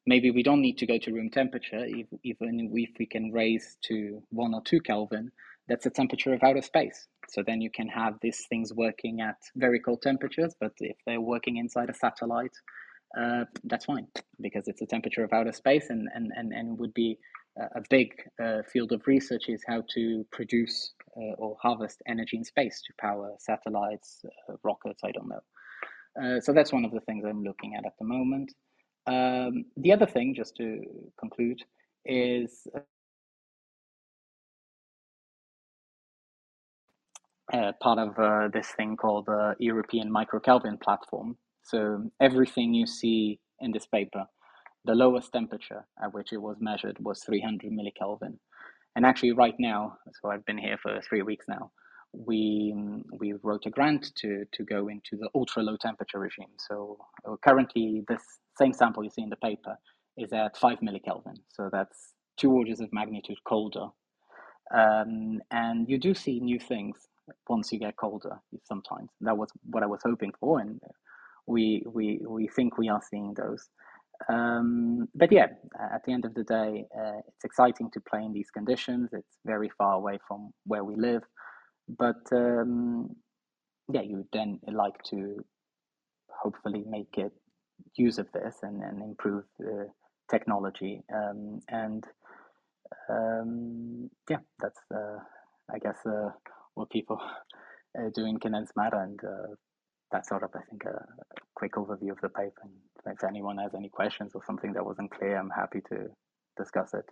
maybe we don't need to go to room temperature, if, even if we can raise to one or two Kelvin. That's the temperature of outer space. So then you can have these things working at very cold temperatures, but if they're working inside a satellite, uh, that's fine because it's the temperature of outer space and, and, and, and would be a big uh, field of research is how to produce uh, or harvest energy in space to power satellites, uh, rockets, I don't know. Uh, so that's one of the things I'm looking at at the moment. Um, the other thing, just to conclude, is uh, part of this thing called the European Microkelvin platform, so everything you see in this paper, the lowest temperature at which it was measured was 300 millikelvin. And actually, right now, so I've been here for three weeks now, we we wrote a grant to to go into the ultra low temperature regime. So uh, currently, this same sample you see in the paper is at five millikelvin. So that's two orders of magnitude colder. Um, and you do see new things once you get colder. Sometimes that was what I was hoping for, and we we we think we are seeing those. Um, but yeah, at the end of the day, uh, it's exciting to play in these conditions. It's very far away from where we live, but um, yeah, you then like to hopefully make it use of this and, and improve the technology. Um, and um, yeah, that's uh, I guess uh, what people uh, do in matter, and uh, that's sort of I think a quick overview of the paper. And if anyone has any questions or something that wasn't clear, I'm happy to discuss it.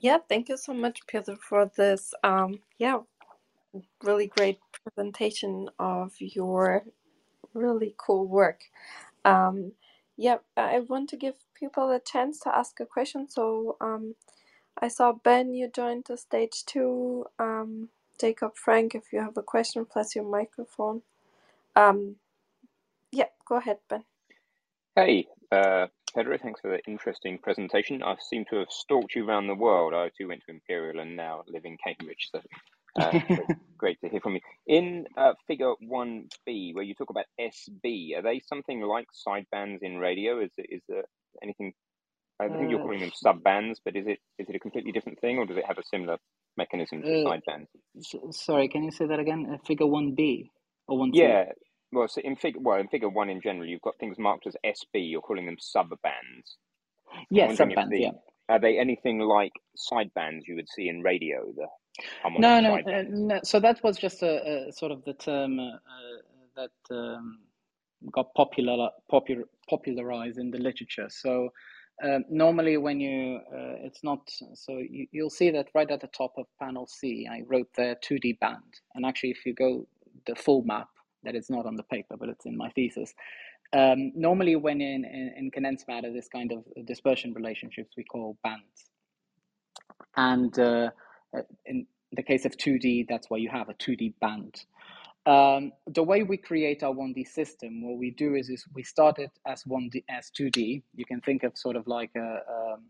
Yeah, thank you so much, Peter, for this. Um, yeah, really great presentation of your really cool work. Um, yeah, I want to give people a chance to ask a question. So um, I saw Ben, you joined the stage too. Um, Jacob, Frank, if you have a question, press your microphone. Um, yeah, go ahead, Ben. Hey, uh, Pedro, thanks for the interesting presentation. I seem to have stalked you around the world. I too went to Imperial and now live in Cambridge, so uh, great to hear from you. In uh, Figure 1b, where you talk about SB, are they something like sidebands in radio? Is, is there anything? I think you're Uh, calling them subbands, but is it is it a completely different thing, or does it have a similar mechanism to uh, sidebands? s- sorry, can you say that again? Uh, figure 1B or 1C? Yeah. Well, so in figure well in figure one in general, you've got things marked as SB. You're calling them subbands. Yeah, subbands, the yeah. are they anything like sidebands you would see in radio, the No, no, uh, no. So that was just a, a sort of the term uh, uh, that um, got popular, popular, popularized in the literature. So um, normally, when you, uh, it's not. So you, you'll see that right at the top of panel C, I wrote there 2D band, and actually, if you go the full map, that is not on the paper, but it's in my thesis. Um, normally, when in, in, in condensed matter, this kind of dispersion relationships we call bands. And uh, in the case of 2D, that's why you have a 2D band. Um, the way we create our 1D system, what we do is, is we start it as 1D as 2D. You can think of sort of like a, um,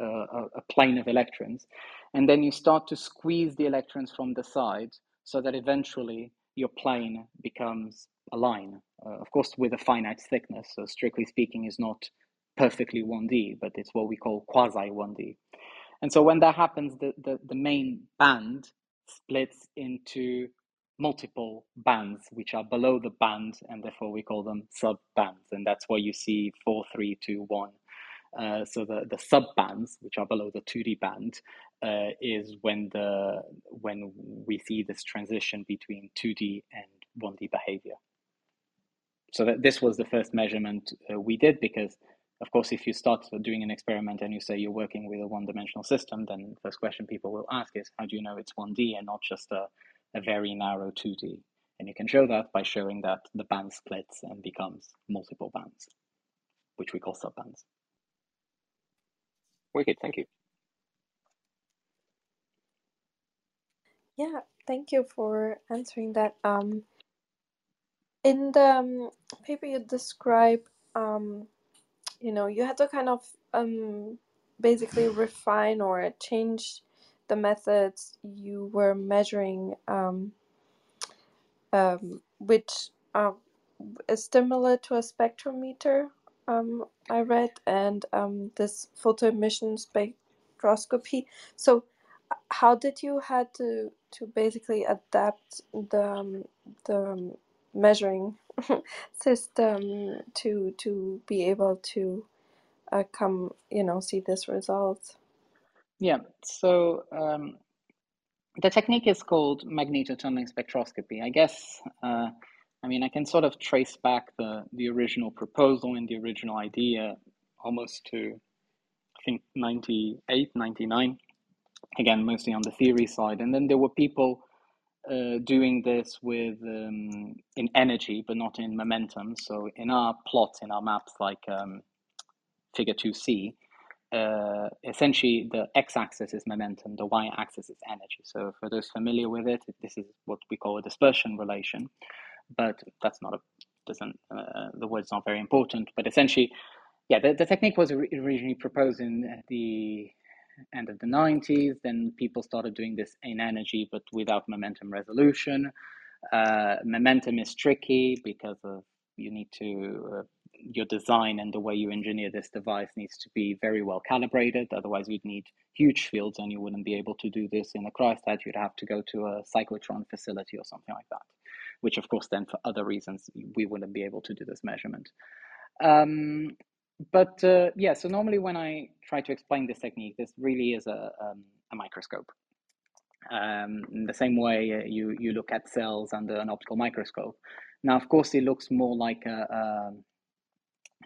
a, a a plane of electrons, and then you start to squeeze the electrons from the side so that eventually your plane becomes a line. Uh, of course, with a finite thickness. So strictly speaking, is not perfectly 1D, but it's what we call quasi 1D. And so when that happens, the, the, the main band splits into multiple bands, which are below the band, and therefore we call them sub bands. And that's why you see four, three, two, one. Uh, so the, the sub bands, which are below the 2D band, uh, is when the when we see this transition between 2D and 1D behavior. So that this was the first measurement uh, we did because, of course, if you start doing an experiment and you say you're working with a one-dimensional system, then the first question people will ask is, how do you know it's 1D and not just a, a very narrow 2D? And you can show that by showing that the band splits and becomes multiple bands, which we call subbands. Wicked, thank you. Yeah, thank you for answering that. Um, in the um, paper you describe, um, you know, you had to kind of um, basically refine or change the methods you were measuring, um, um, which uh, is similar to a spectrometer. Um, I read, and um, this photoemission spectroscopy. So, how did you had to to basically adapt the um, the um, measuring system to to be able to uh, come, you know, see this result? Yeah, so um, the technique is called magnetotunneling spectroscopy. I guess, uh, I mean, I can sort of trace back the, the original proposal and the original idea almost to, I think, 98, 99. Again, mostly on the theory side. And then there were people uh, doing this with um, in energy, but not in momentum. So in our plots, in our maps, like um, figure 2c, uh, essentially the x-axis is momentum, the y-axis is energy. So for those familiar with it, this is what we call a dispersion relation, but that's not a doesn't uh, the word's not very important. But essentially, yeah, the, the technique was originally proposed in the end of the 90s. Then people started doing this in energy, but without momentum resolution. Uh, momentum is tricky because of you need to uh, your design and the way you engineer this device needs to be very well calibrated. Otherwise, you'd need huge fields, and you wouldn't be able to do this in a cryostat. You'd have to go to a cyclotron facility or something like that. Which, of course, then for other reasons we wouldn't be able to do this measurement. Um, but uh, yeah, so normally when I try to explain this technique, this really is a, um, a microscope. Um, in the same way uh, you, you look at cells under an optical microscope. Now, of course, it looks more like a,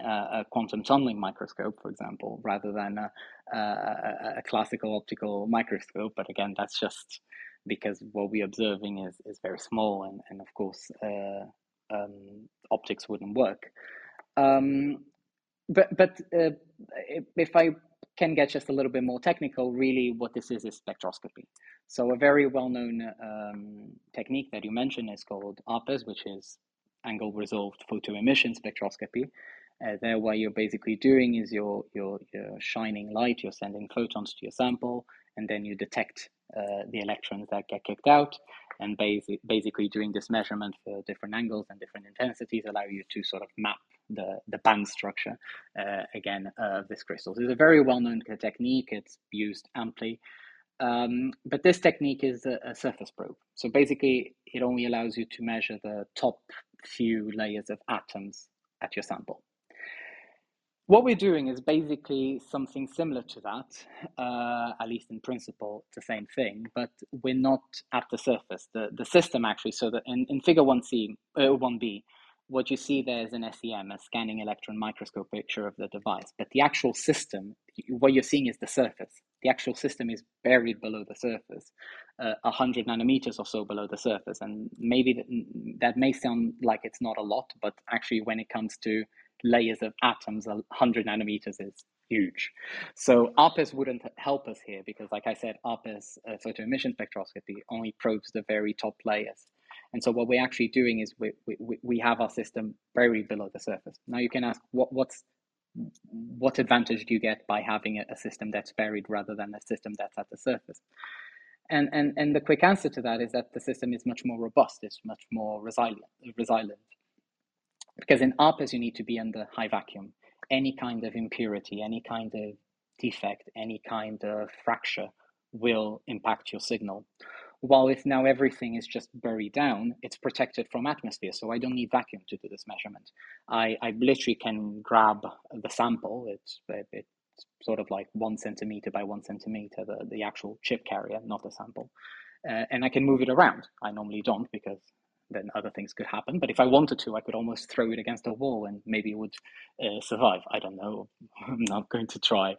a, a quantum tunneling microscope, for example, rather than a, a, classical optical microscope. But again, that's just because what we're observing is, is very small, and, and of course, uh, um, optics wouldn't work. Um, but but uh, if I can get just a little bit more technical, really what this is is spectroscopy. So a very well-known um, technique that you mentioned is called ARPES, which is angle resolved photoemission spectroscopy. Uh, there, what you're basically doing is you're, you're, you're shining light, you're sending photons to your sample, and then you detect uh, the electrons that get kicked out. And basi- basically, doing this measurement for different angles and different intensities allow you to sort of map the, the band structure uh, again of this crystal. So It's a very well known technique, it's used amply. Um, but this technique is a, a, surface probe. So basically, it only allows you to measure the top few layers of atoms at your sample. What we're doing is basically something similar to that, uh, at least in principle, the same thing, but we're not at the surface. The, the system actually, so that in, in figure 1C, uh, 1B, what you see there is an SEM, a scanning electron microscope picture of the device. But the actual system, what you're seeing is the surface. The actual system is buried below the surface, uh, 100 nanometers or so below the surface. And maybe that, that may sound like it's not a lot, but actually, when it comes to layers of atoms, 100 nanometers is huge. So ARPES wouldn't help us here because, like I said, ARPES, uh, photoemission spectroscopy, only probes the very top layers. And so what we're actually doing is we, we, we have our system very below the surface. Now you can ask what what's what advantage do you get by having a, a system that's buried rather than a system that's at the surface? And, and, and the quick answer to that is that the system is much more robust, it's much more resilient, resilient. Because in ARPES, you need to be under high vacuum. Any kind of impurity, any kind of defect, any kind of fracture will impact your signal. While if now everything is just buried down, it's protected from atmosphere. So I don't need vacuum to do this measurement. I, I literally can grab the sample. It's, it's sort of like one centimeter by one centimeter, the, the actual chip carrier, not the sample. Uh, and I can move it around. I normally don't because then other things could happen. But if I wanted to, I could almost throw it against a wall and maybe it would uh, survive. I don't know. I'm not going to try.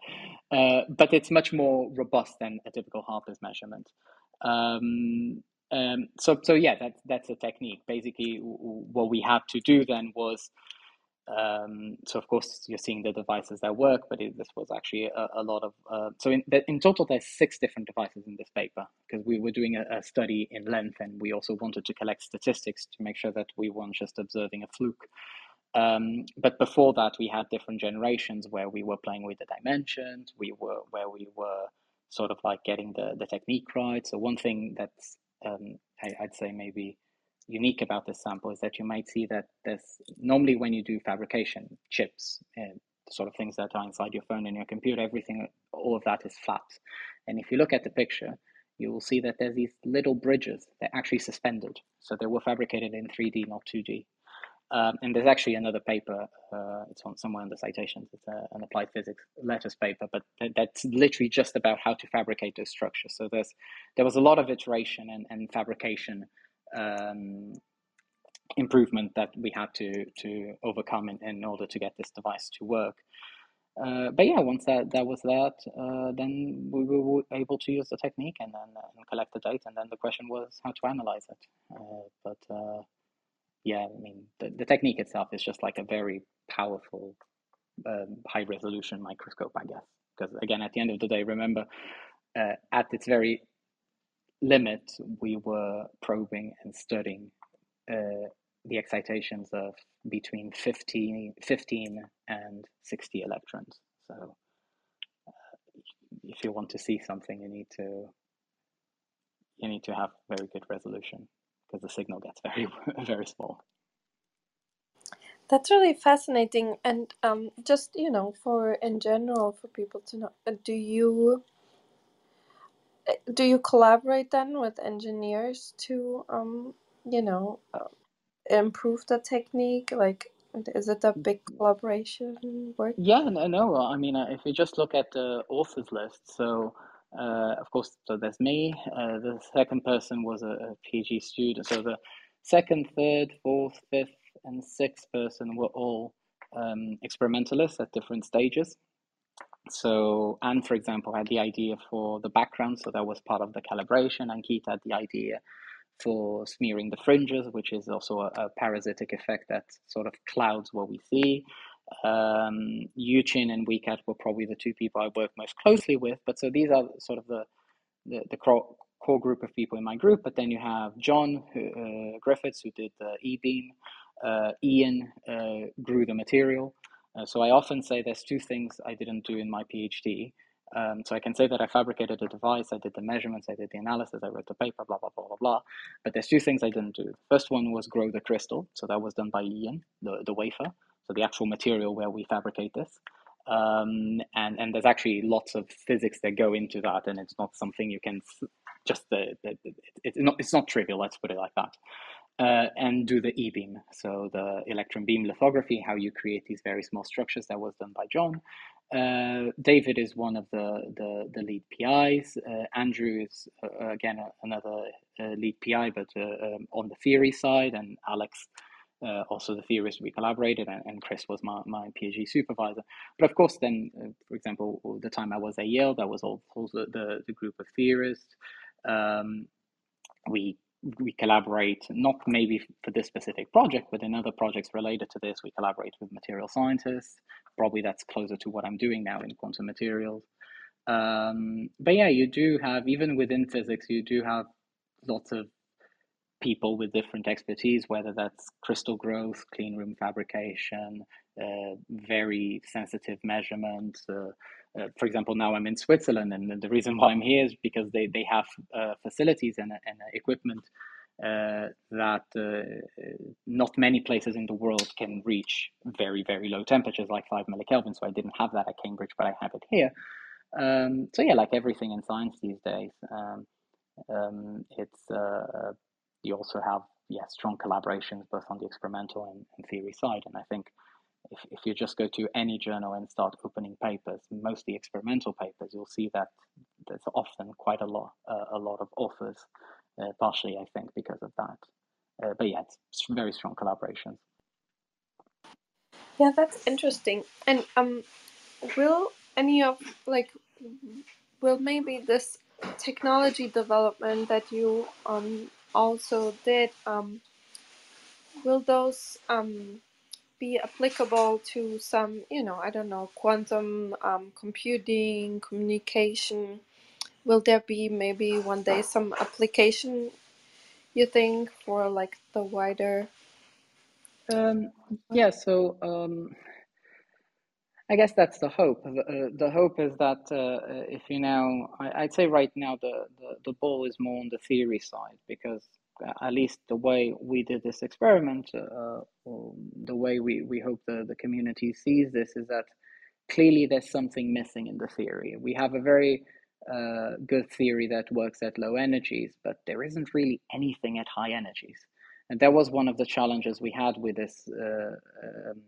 Uh, but it's much more robust than a typical ARPES measurement. Um, um, so, so yeah, that, that's a technique. Basically, what we had to do then was, um, so of course you're seeing the devices that work, but it, this was actually a, a lot of, uh, so in, in total there's six different devices in this paper because we were doing a, a, study in length and we also wanted to collect statistics to make sure that we weren't just observing a fluke. Um, but before that, we had different generations where we were playing with the dimensions, we were where we were sort of like getting the, the technique right. So one thing that's um, I, would say maybe unique about this sample is that you might see that there's normally when you do fabrication chips the sort of things that are inside your phone and your computer, everything, all of that is flat. And if you look at the picture, you will see that there's these little bridges. They're actually suspended. So they were fabricated in 3D, not 2D. Um, and there's actually another paper, uh, it's on somewhere in the citations, it's a, an applied physics letters paper, but th- that's literally just about how to fabricate those structures. So there's there was a lot of iteration and, and fabrication um, improvement that we had to to overcome in, in order to get this device to work. Uh, but yeah, once that, that was that, uh, then we were able to use the technique and then and collect the data. And then the question was how to analyze it. Uh, but uh, yeah, I mean, the, the technique itself is just like a very powerful, um, high resolution microscope, I guess. Because again, at the end of the day, remember, uh, at its very limit, we were probing and studying uh, the excitations of between 15, 15 and 60 electrons. So, uh, if you want to see something, you need to you need to have very good resolution because the signal gets very very small. That's really fascinating, and um, just you know, for in general, for people to know, uh, do you do you collaborate then with engineers to um, you know, uh, improve the technique? Like, is it a big collaboration work? Yeah, no, no. I mean, uh, if you just look at the authors list, so uh, of course, so there's me. Uh, the second person was a, a PhD student. So the second, third, fourth, fifth, and sixth person were all um, experimentalists at different stages. So Anne, for example, had the idea for the background, so that was part of the calibration, and Keith had the idea for smearing the fringes, which is also a, a parasitic effect that sort of clouds what we see. Um, Yiqing and Wecat were probably the two people I work most closely with, but so these are sort of the the, the core, core group of people in my group. But then you have John uh, Griffiths, who did the e-beam, uh, Ian uh, grew the material. Uh, so I often say there's two things I didn't do in my PhD. Um, so I can say that I fabricated a device, I did the measurements, I did the analysis, I wrote the paper, blah, blah, blah, blah, blah. But there's two things I didn't do. The First one was grow the crystal. So that was done by Ian, the, the wafer. So the actual material where we fabricate this. Um, and, and there's actually lots of physics that go into that. And it's not something you can just, the, the, it, it's, not, it's not trivial, let's put it like that uh, and do the e-beam, so the electron beam lithography, how you create these very small structures. That was done by John. Uh, David is one of the the, the lead PIs. Uh, Andrew is uh, again another uh, lead PI, but uh, um, on the theory side, and Alex. also the theorist we collaborated and, and chris was my, my phd supervisor but of course then for example the time i was at yale that was all the, the, the group of theorists um, we we collaborate not maybe for this specific project but in other projects related to this we collaborate with material scientists. Probably that's closer to what i'm doing now in quantum materials. Um, but yeah you do have even within physics you do have lots of people with different expertise whether that's crystal growth clean room fabrication uh, very sensitive measurements uh, uh, for example, now I'm in Switzerland, and the reason why I'm here is because they, they have uh, facilities and, and equipment uh, that uh, not many places in the world can reach very, very low temperatures like 5 millikelvin. So I didn't have that at Cambridge, but I have it here. Um, so, yeah, like everything in science these days, um, um, it's uh, you also have yeah strong collaborations both on the experimental and, and theory side. And I think if, if you just go to any journal and start opening papers, mostly experimental papers, you'll see that there's often quite a lot, uh, a lot of authors, uh, partially, I think, because of that. Uh, but yeah, it's very strong collaborations. Yeah, that's interesting. And um, will any of like, will maybe this technology development that you um also did um, will those um be applicable to some, you know, I don't know, quantum um, computing, communication? Will there be maybe one day some application you think for like the wider? Um, yeah, so um, I guess that's the hope. The, uh, the hope is that uh, if you now, I, would say right now the, the, the ball is more on the theory side because at least the way we did this experiment, uh, the way we, we hope the, the community sees this is that clearly there's something missing in the theory. We have a very uh, good theory that works at low energies, but there isn't really anything at high energies. And that was one of the challenges we had with this uh, um,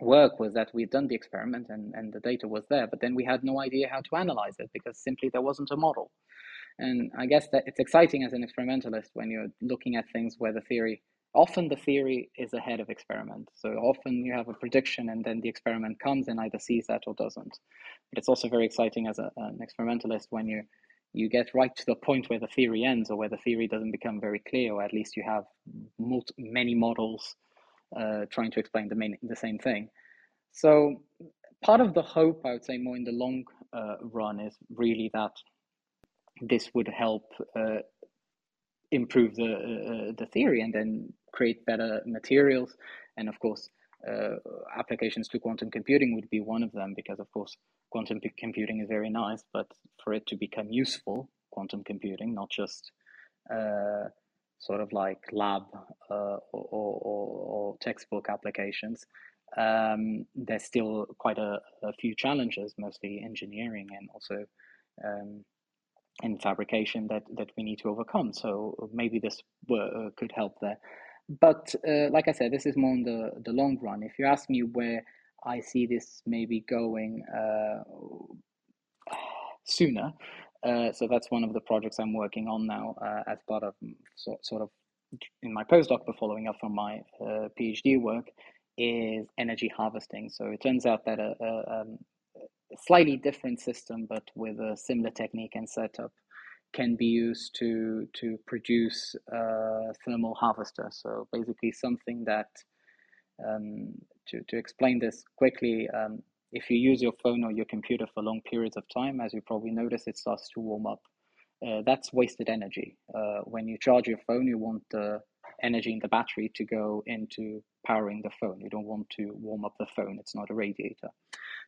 work was that we'd done the experiment and, and the data was there, but then we had no idea how to analyze it because simply there wasn't a model. And I guess that it's exciting as an experimentalist when you're looking at things where the theory, often the theory is ahead of experiment. So often you have a prediction and then the experiment comes and either sees that or doesn't. But it's also very exciting as a, an experimentalist when you you get right to the point where the theory ends or where the theory doesn't become very clear, or at least you have multi, many models uh, trying to explain the, main, the same thing. So part of the hope, I would say, more in the long uh, run, is really that this would help uh, improve the uh, the theory and then create better materials. And of course uh, applications to quantum computing would be one of them because, of course, quantum computing is very nice, but for it to become useful, quantum computing, not just uh, sort of like lab uh, or, or, or, textbook applications, um, there's still quite a, a, few challenges, mostly engineering and also um, in fabrication that, that we need to overcome. So maybe this uh, could help there. But uh, like I said, this is more in the, the long run. If you ask me where I see this maybe going uh, sooner, uh, so that's one of the projects I'm working on now uh, as part of so, sort of in my postdoc, but following up from my uh, PhD work, is energy harvesting. So it turns out that a, a, um, slightly different system, but with a similar technique and setup, can be used to to produce a thermal harvester. So basically, something that um, to to explain this quickly. Um, if you use your phone or your computer for long periods of time, as you probably notice, it starts to warm up. Uh, that's wasted energy. Uh, when you charge your phone, you want the energy in the battery to go into powering the phone. You don't want to warm up the phone, it's not a radiator.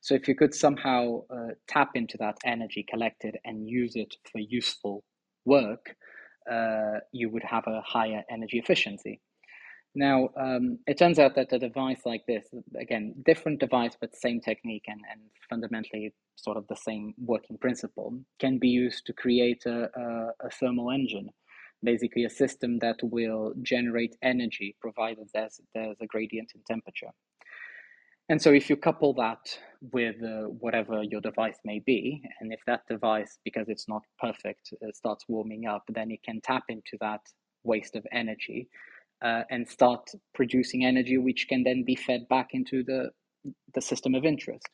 So, if you could somehow uh, tap into that energy collected and use it for useful work, uh, you would have a higher energy efficiency. Now, um, it turns out that a device like this, again, different device, but same technique and, and fundamentally sort of the same working principle, can be used to create a, a, a thermal engine basically a system that will generate energy provided there's, there's a gradient in temperature. And so if you couple that with uh, whatever your device may be, and if that device, because it's not perfect, uh, starts warming up, then it can tap into that waste of energy uh, and start producing energy, which can then be fed back into the, the system of interest.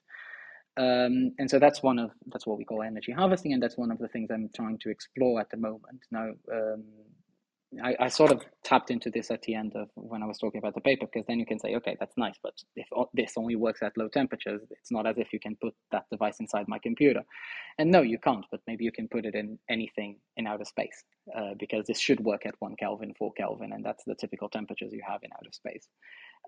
Um, and so that's one of that's what we call energy harvesting, and that's one of the things I'm trying to explore at the moment. Now, um, I, I, sort of tapped into this at the end of when I was talking about the paper, because then you can say, okay, that's nice, but if this only works at low temperatures, it's not as if you can put that device inside my computer. And no, you can't, but maybe you can put it in anything in outer space, uh, because this should work at one Kelvin, four Kelvin, and that's the typical temperatures you have in outer space.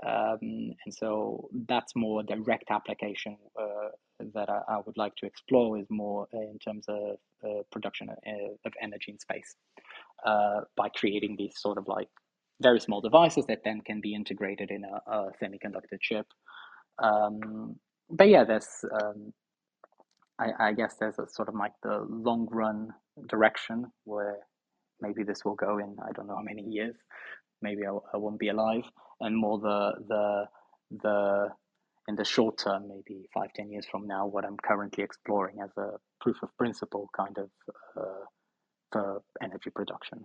Um, and so that's more direct application uh, that I, I, would like to explore is more in terms of uh, production of, uh, of, energy in space uh, by creating these sort of like very small devices that then can be integrated in a, a semiconductor chip. Um, but yeah, there's um, I, I, guess there's a sort of like the long run direction where maybe this will go in I don't know how many years, maybe I, I won't be alive, and more the the the in the short term, maybe five ten years from now, what I'm currently exploring as a proof of principle kind of uh, for energy production.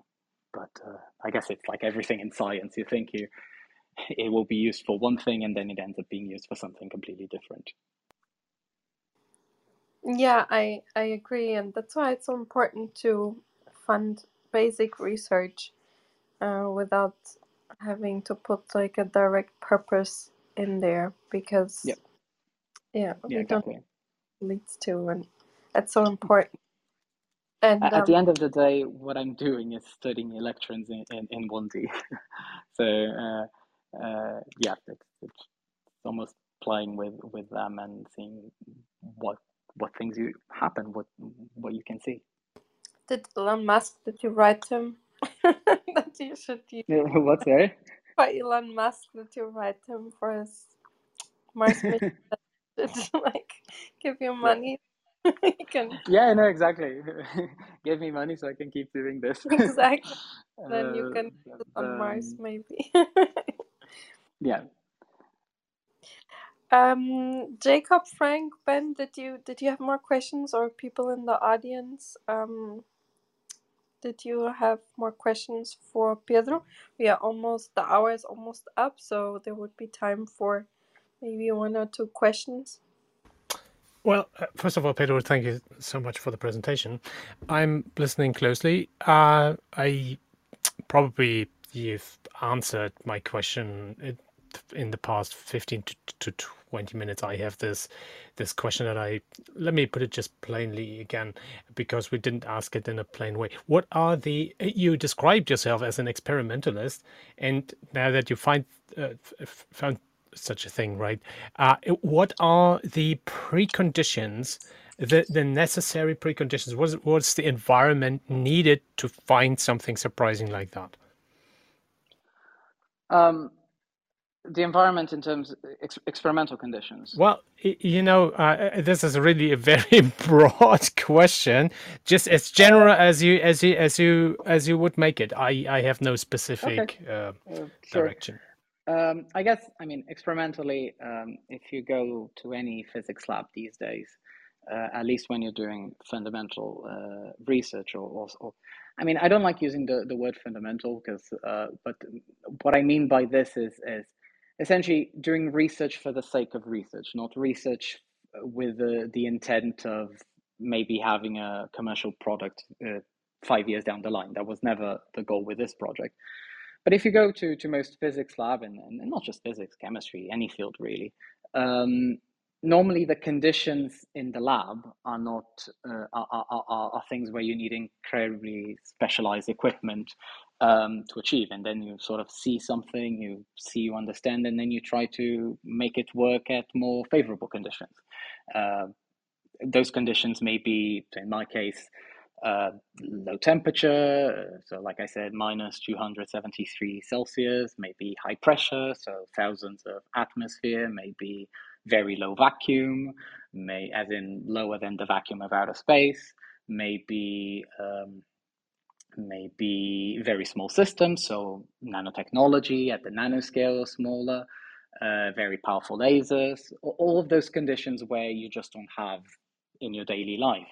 But uh, I guess it's like everything in science. You think you it will be used for one thing, and then it ends up being used for something completely different. Yeah, I I agree, and that's why it's so important to fund basic research uh, without having to put like a direct purpose in there because yeah, yeah, yeah we don't leads to and that's so important. And at um, the end of the day, what I'm doing is studying electrons in, in, in 1D. so uh, uh, yeah, it's, it's almost playing with, with them and seeing what what things you happen, what what you can see. Did Elon Musk? Did you write him that you should use? What's there? By Elon Musk, you write him for his Mars mission? like give you money you can yeah no exactly. Give me money so i can keep doing this. Exactly. Then uh, you can put on um, mars maybe. Yeah. Um jacob frank ben did you did you have more questions or people in the audience? Um did you have more questions for pedro we are almost the hour is almost up so there would be time for maybe one or two questions well, uh, first of all, Pedro, thank you so much for the presentation. I'm listening closely. Uh, I probably you've answered my question in the past 15 to, to 20 minutes. I have this this question that I let me put it just plainly again because we didn't ask it in a plain way. What are the you described yourself as an experimentalist, and now that you find uh, found such a thing, right? Uh, what are the preconditions, the the necessary preconditions? What's what's the environment needed to find something surprising like that? Um, the environment in terms ex- experimental conditions. Well, you know, uh, uh, this is really a very broad question. Just as general as you as you as you as you would make it. I I have no specific okay. uh, uh, sure. direction. Um, I guess I mean experimentally. Um, if you go to any physics lab these days, uh, at least when you're doing fundamental uh, research or, or, or, I mean, I don't like using the, the word fundamental because, uh, but what I mean by this is is essentially doing research for the sake of research, not research with the, the intent of maybe having a commercial product uh, five years down the line. That was never the goal with this project. But if you go to, to most physics lab, and, and not just physics, chemistry, any field really, um, normally the conditions in the lab are not uh, are, are, are, things where you need incredibly specialized equipment um, to achieve and then you sort of see something you see you understand and then you try to make it work at more favorable conditions. Uh, those conditions may be in my case uh, low temperature so like i said minus 273 celsius maybe high pressure so thousands of atmosphere maybe very low vacuum may as in lower than the vacuum of outer space maybe um, maybe very small systems, so nanotechnology at the nanoscale or smaller, uh, very powerful lasers, all of those conditions where you just don't have in your daily life.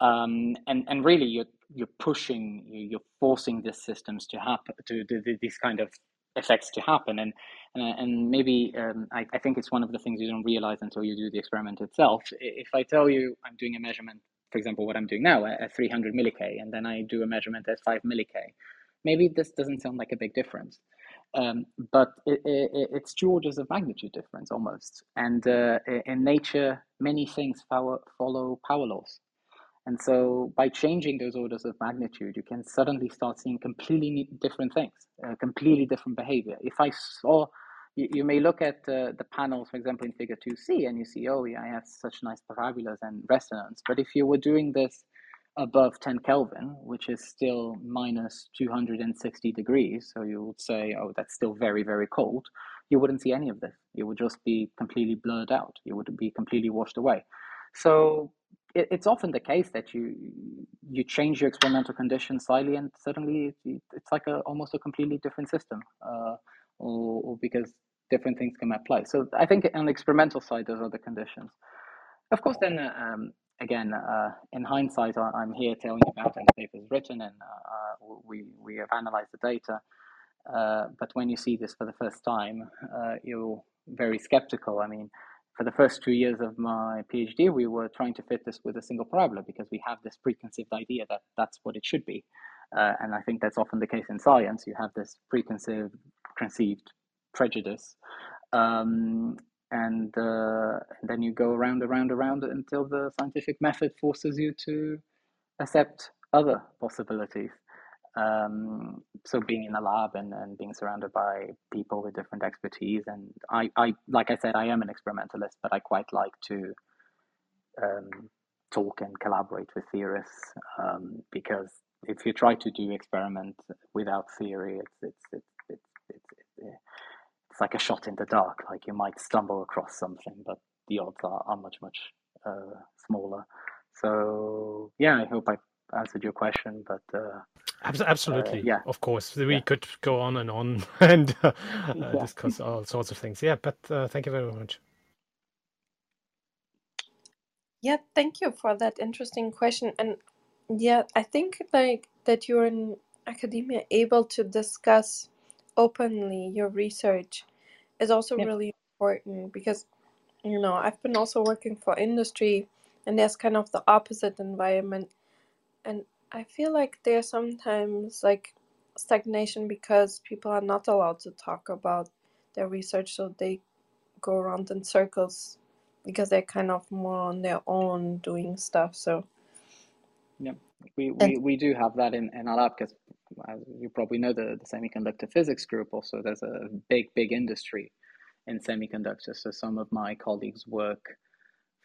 Um, and and really, you're you're pushing, you're forcing these systems to happen, to, to, these kind of effects to happen, and and, and maybe um, I, I think it's one of the things you don't realize until you do the experiment itself. If I tell you I'm doing a measurement for example, what I'm doing now at 300 millik, and then I do a measurement at 5 millik. Maybe this doesn't sound like a big difference, um, but it, it, it's two orders of magnitude difference almost. And uh, in nature, many things follow, follow power laws. And so by changing those orders of magnitude, you can suddenly start seeing completely different things, uh, completely different behavior. If I saw you, you may look at uh, the panels, for example, in figure 2c, and you see, oh, yeah, I have such nice parabolas and resonance. But if you were doing this above 10 Kelvin, which is still minus 260 degrees, so you would say, oh, that's still very, very cold, you wouldn't see any of this. You would just be completely blurred out. You would be completely washed away. So it, it's often the case that you you change your experimental conditions slightly, and suddenly it's like a almost a completely different system. Uh, or, or because different things can apply. So I think on the experimental side, those are the conditions. Of course, then um, again, uh, in hindsight, I'm here telling you about and the paper is written and uh, we, we have analyzed the data. Uh, but when you see this for the first time, uh, you're very skeptical. I mean, for the first two years of my PhD, we were trying to fit this with a single parabola because we have this preconceived idea that that's what it should be. Uh, and I think that's often the case in science. You have this preconceived conceived prejudice. Um, and, uh, then you go around, around, around until the scientific method forces you to accept other possibilities. Um, so being in a lab and, and being surrounded by people with different expertise, and I, I, like I said, I am an experimentalist, but I quite like to um, talk and collaborate with theorists um, because if you try to do experiment without theory, it's it's, it's, it's like a shot in the dark. Like you might stumble across something, but the odds are, are much much uh, smaller. So yeah, I hope I answered your question, but. Uh, Absolutely, uh, yeah. Of course, we yeah. could go on and on and uh, yeah. discuss all sorts of things. Yeah, but uh, thank you very much. Yeah, thank you for that interesting question. And yeah, I think like that you're in academia able to discuss openly your research is also Yeah. really important because you know I've been also working for industry and there's kind of the opposite environment. And I feel like there's sometimes like stagnation because people are not allowed to talk about their research so they go around in circles because they're kind of more on their own doing stuff so. Yeah, we, and we, we do have that in, in our lab because, as you probably know, the, the semiconductor physics group also, there's a big, big industry in semiconductors. So some of my colleagues work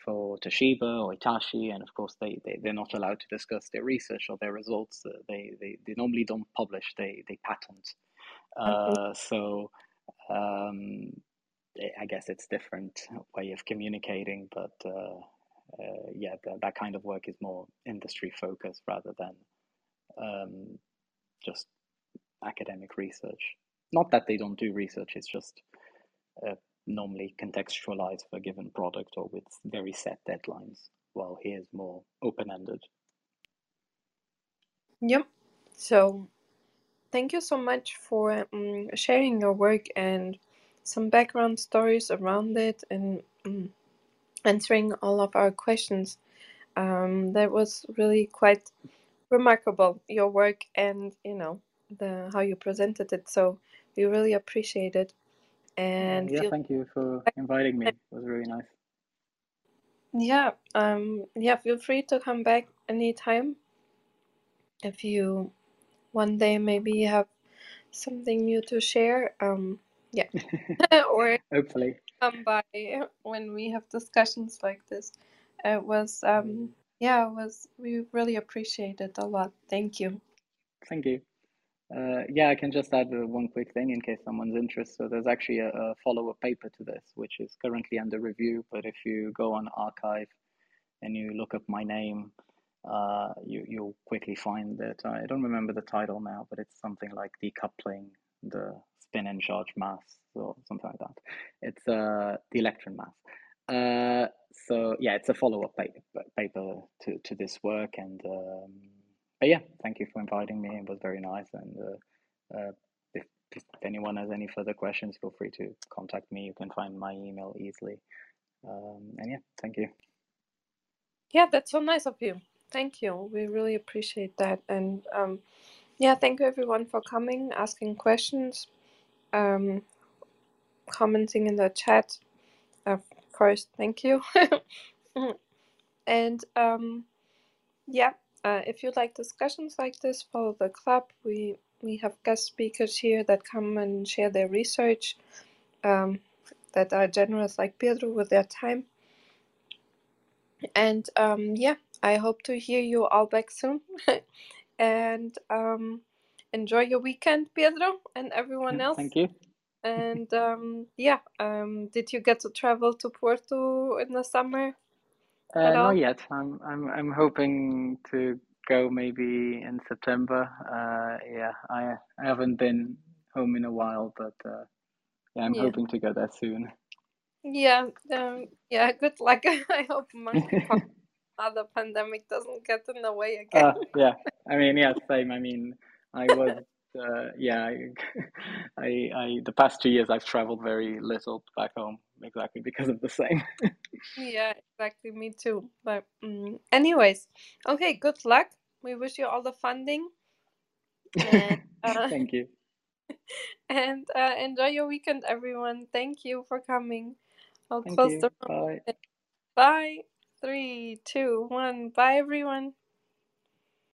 for Toshiba or Hitachi, and of course they, they, they're not allowed to discuss their research or their results. Uh, they, they, they normally don't publish, they, they patent. Uh, so um, I guess it's different way of communicating, but uh, uh, yeah, the, that kind of work is more industry focused rather than um, just academic research. Not that they don't do research; it's just uh, normally contextualized for a given product or with very set deadlines. While here is more open ended. Yep. So, thank you so much for um, sharing your work and some background stories around it and um, answering all of our questions. Um, that was really quite remarkable your work and you know the how you presented it. So we really appreciate it. And yeah, feel thank you for inviting me. It was really nice. yeah, um, yeah. Feel free to come back anytime if you one day maybe have something new to share. Um, yeah, or Hopefully. come by when we have discussions like this. It was um yeah, it was we really appreciate it a lot. Thank you. Thank you. Uh, yeah, I can just add uh, one quick thing in case someone's interested. So there's actually a, a follow-up paper to this, which is currently under review. But if you go on arXiv and you look up my name, uh, you you'll quickly find that I don't remember the title now, but it's something like decoupling the spin and charge mass or something like that. It's uh, the electron mass. Uh, so yeah, it's a follow-up paper, paper to, to this work. And um, but yeah, thank you for inviting me. It was very nice. And uh, uh, if, if anyone has any further questions, feel free to contact me. You can find my email easily. Um, and yeah, thank you. Yeah, that's so nice of you. Thank you. We really appreciate that. And um, yeah, thank you everyone for coming, asking questions, um, commenting in the chat. Of course, thank you. and um, yeah, uh, if you like discussions like this, follow the club. We we have guest speakers here that come and share their research, um, that are generous like Pedro with their time. And um, yeah, I hope to hear you all back soon. and um, enjoy your weekend, Pedro, and everyone Yeah, else. thank you. And um, yeah, um, did you get to travel to Porto in the summer Uh, not yet. I'm I'm I'm hoping to go maybe in September. Uh, yeah, I I haven't been home in a while, but uh, yeah, I'm Yeah, hoping to go there soon. yeah, um, yeah. Good luck. I hope other pandemic, doesn't get in the way again. Uh, yeah, I mean, yeah, same. I mean, I was, uh, yeah, I, I, I, the past two years I've traveled very little back home, exactly because of the same. Yeah, exactly. Me too. But mm anyways, okay. Good luck. We wish you all the funding and uh, Thank you. and uh, enjoy your weekend, everyone. Thank you for coming. I'll Thank close you. the room. Bye. Bye. Three, two, one. Bye, everyone.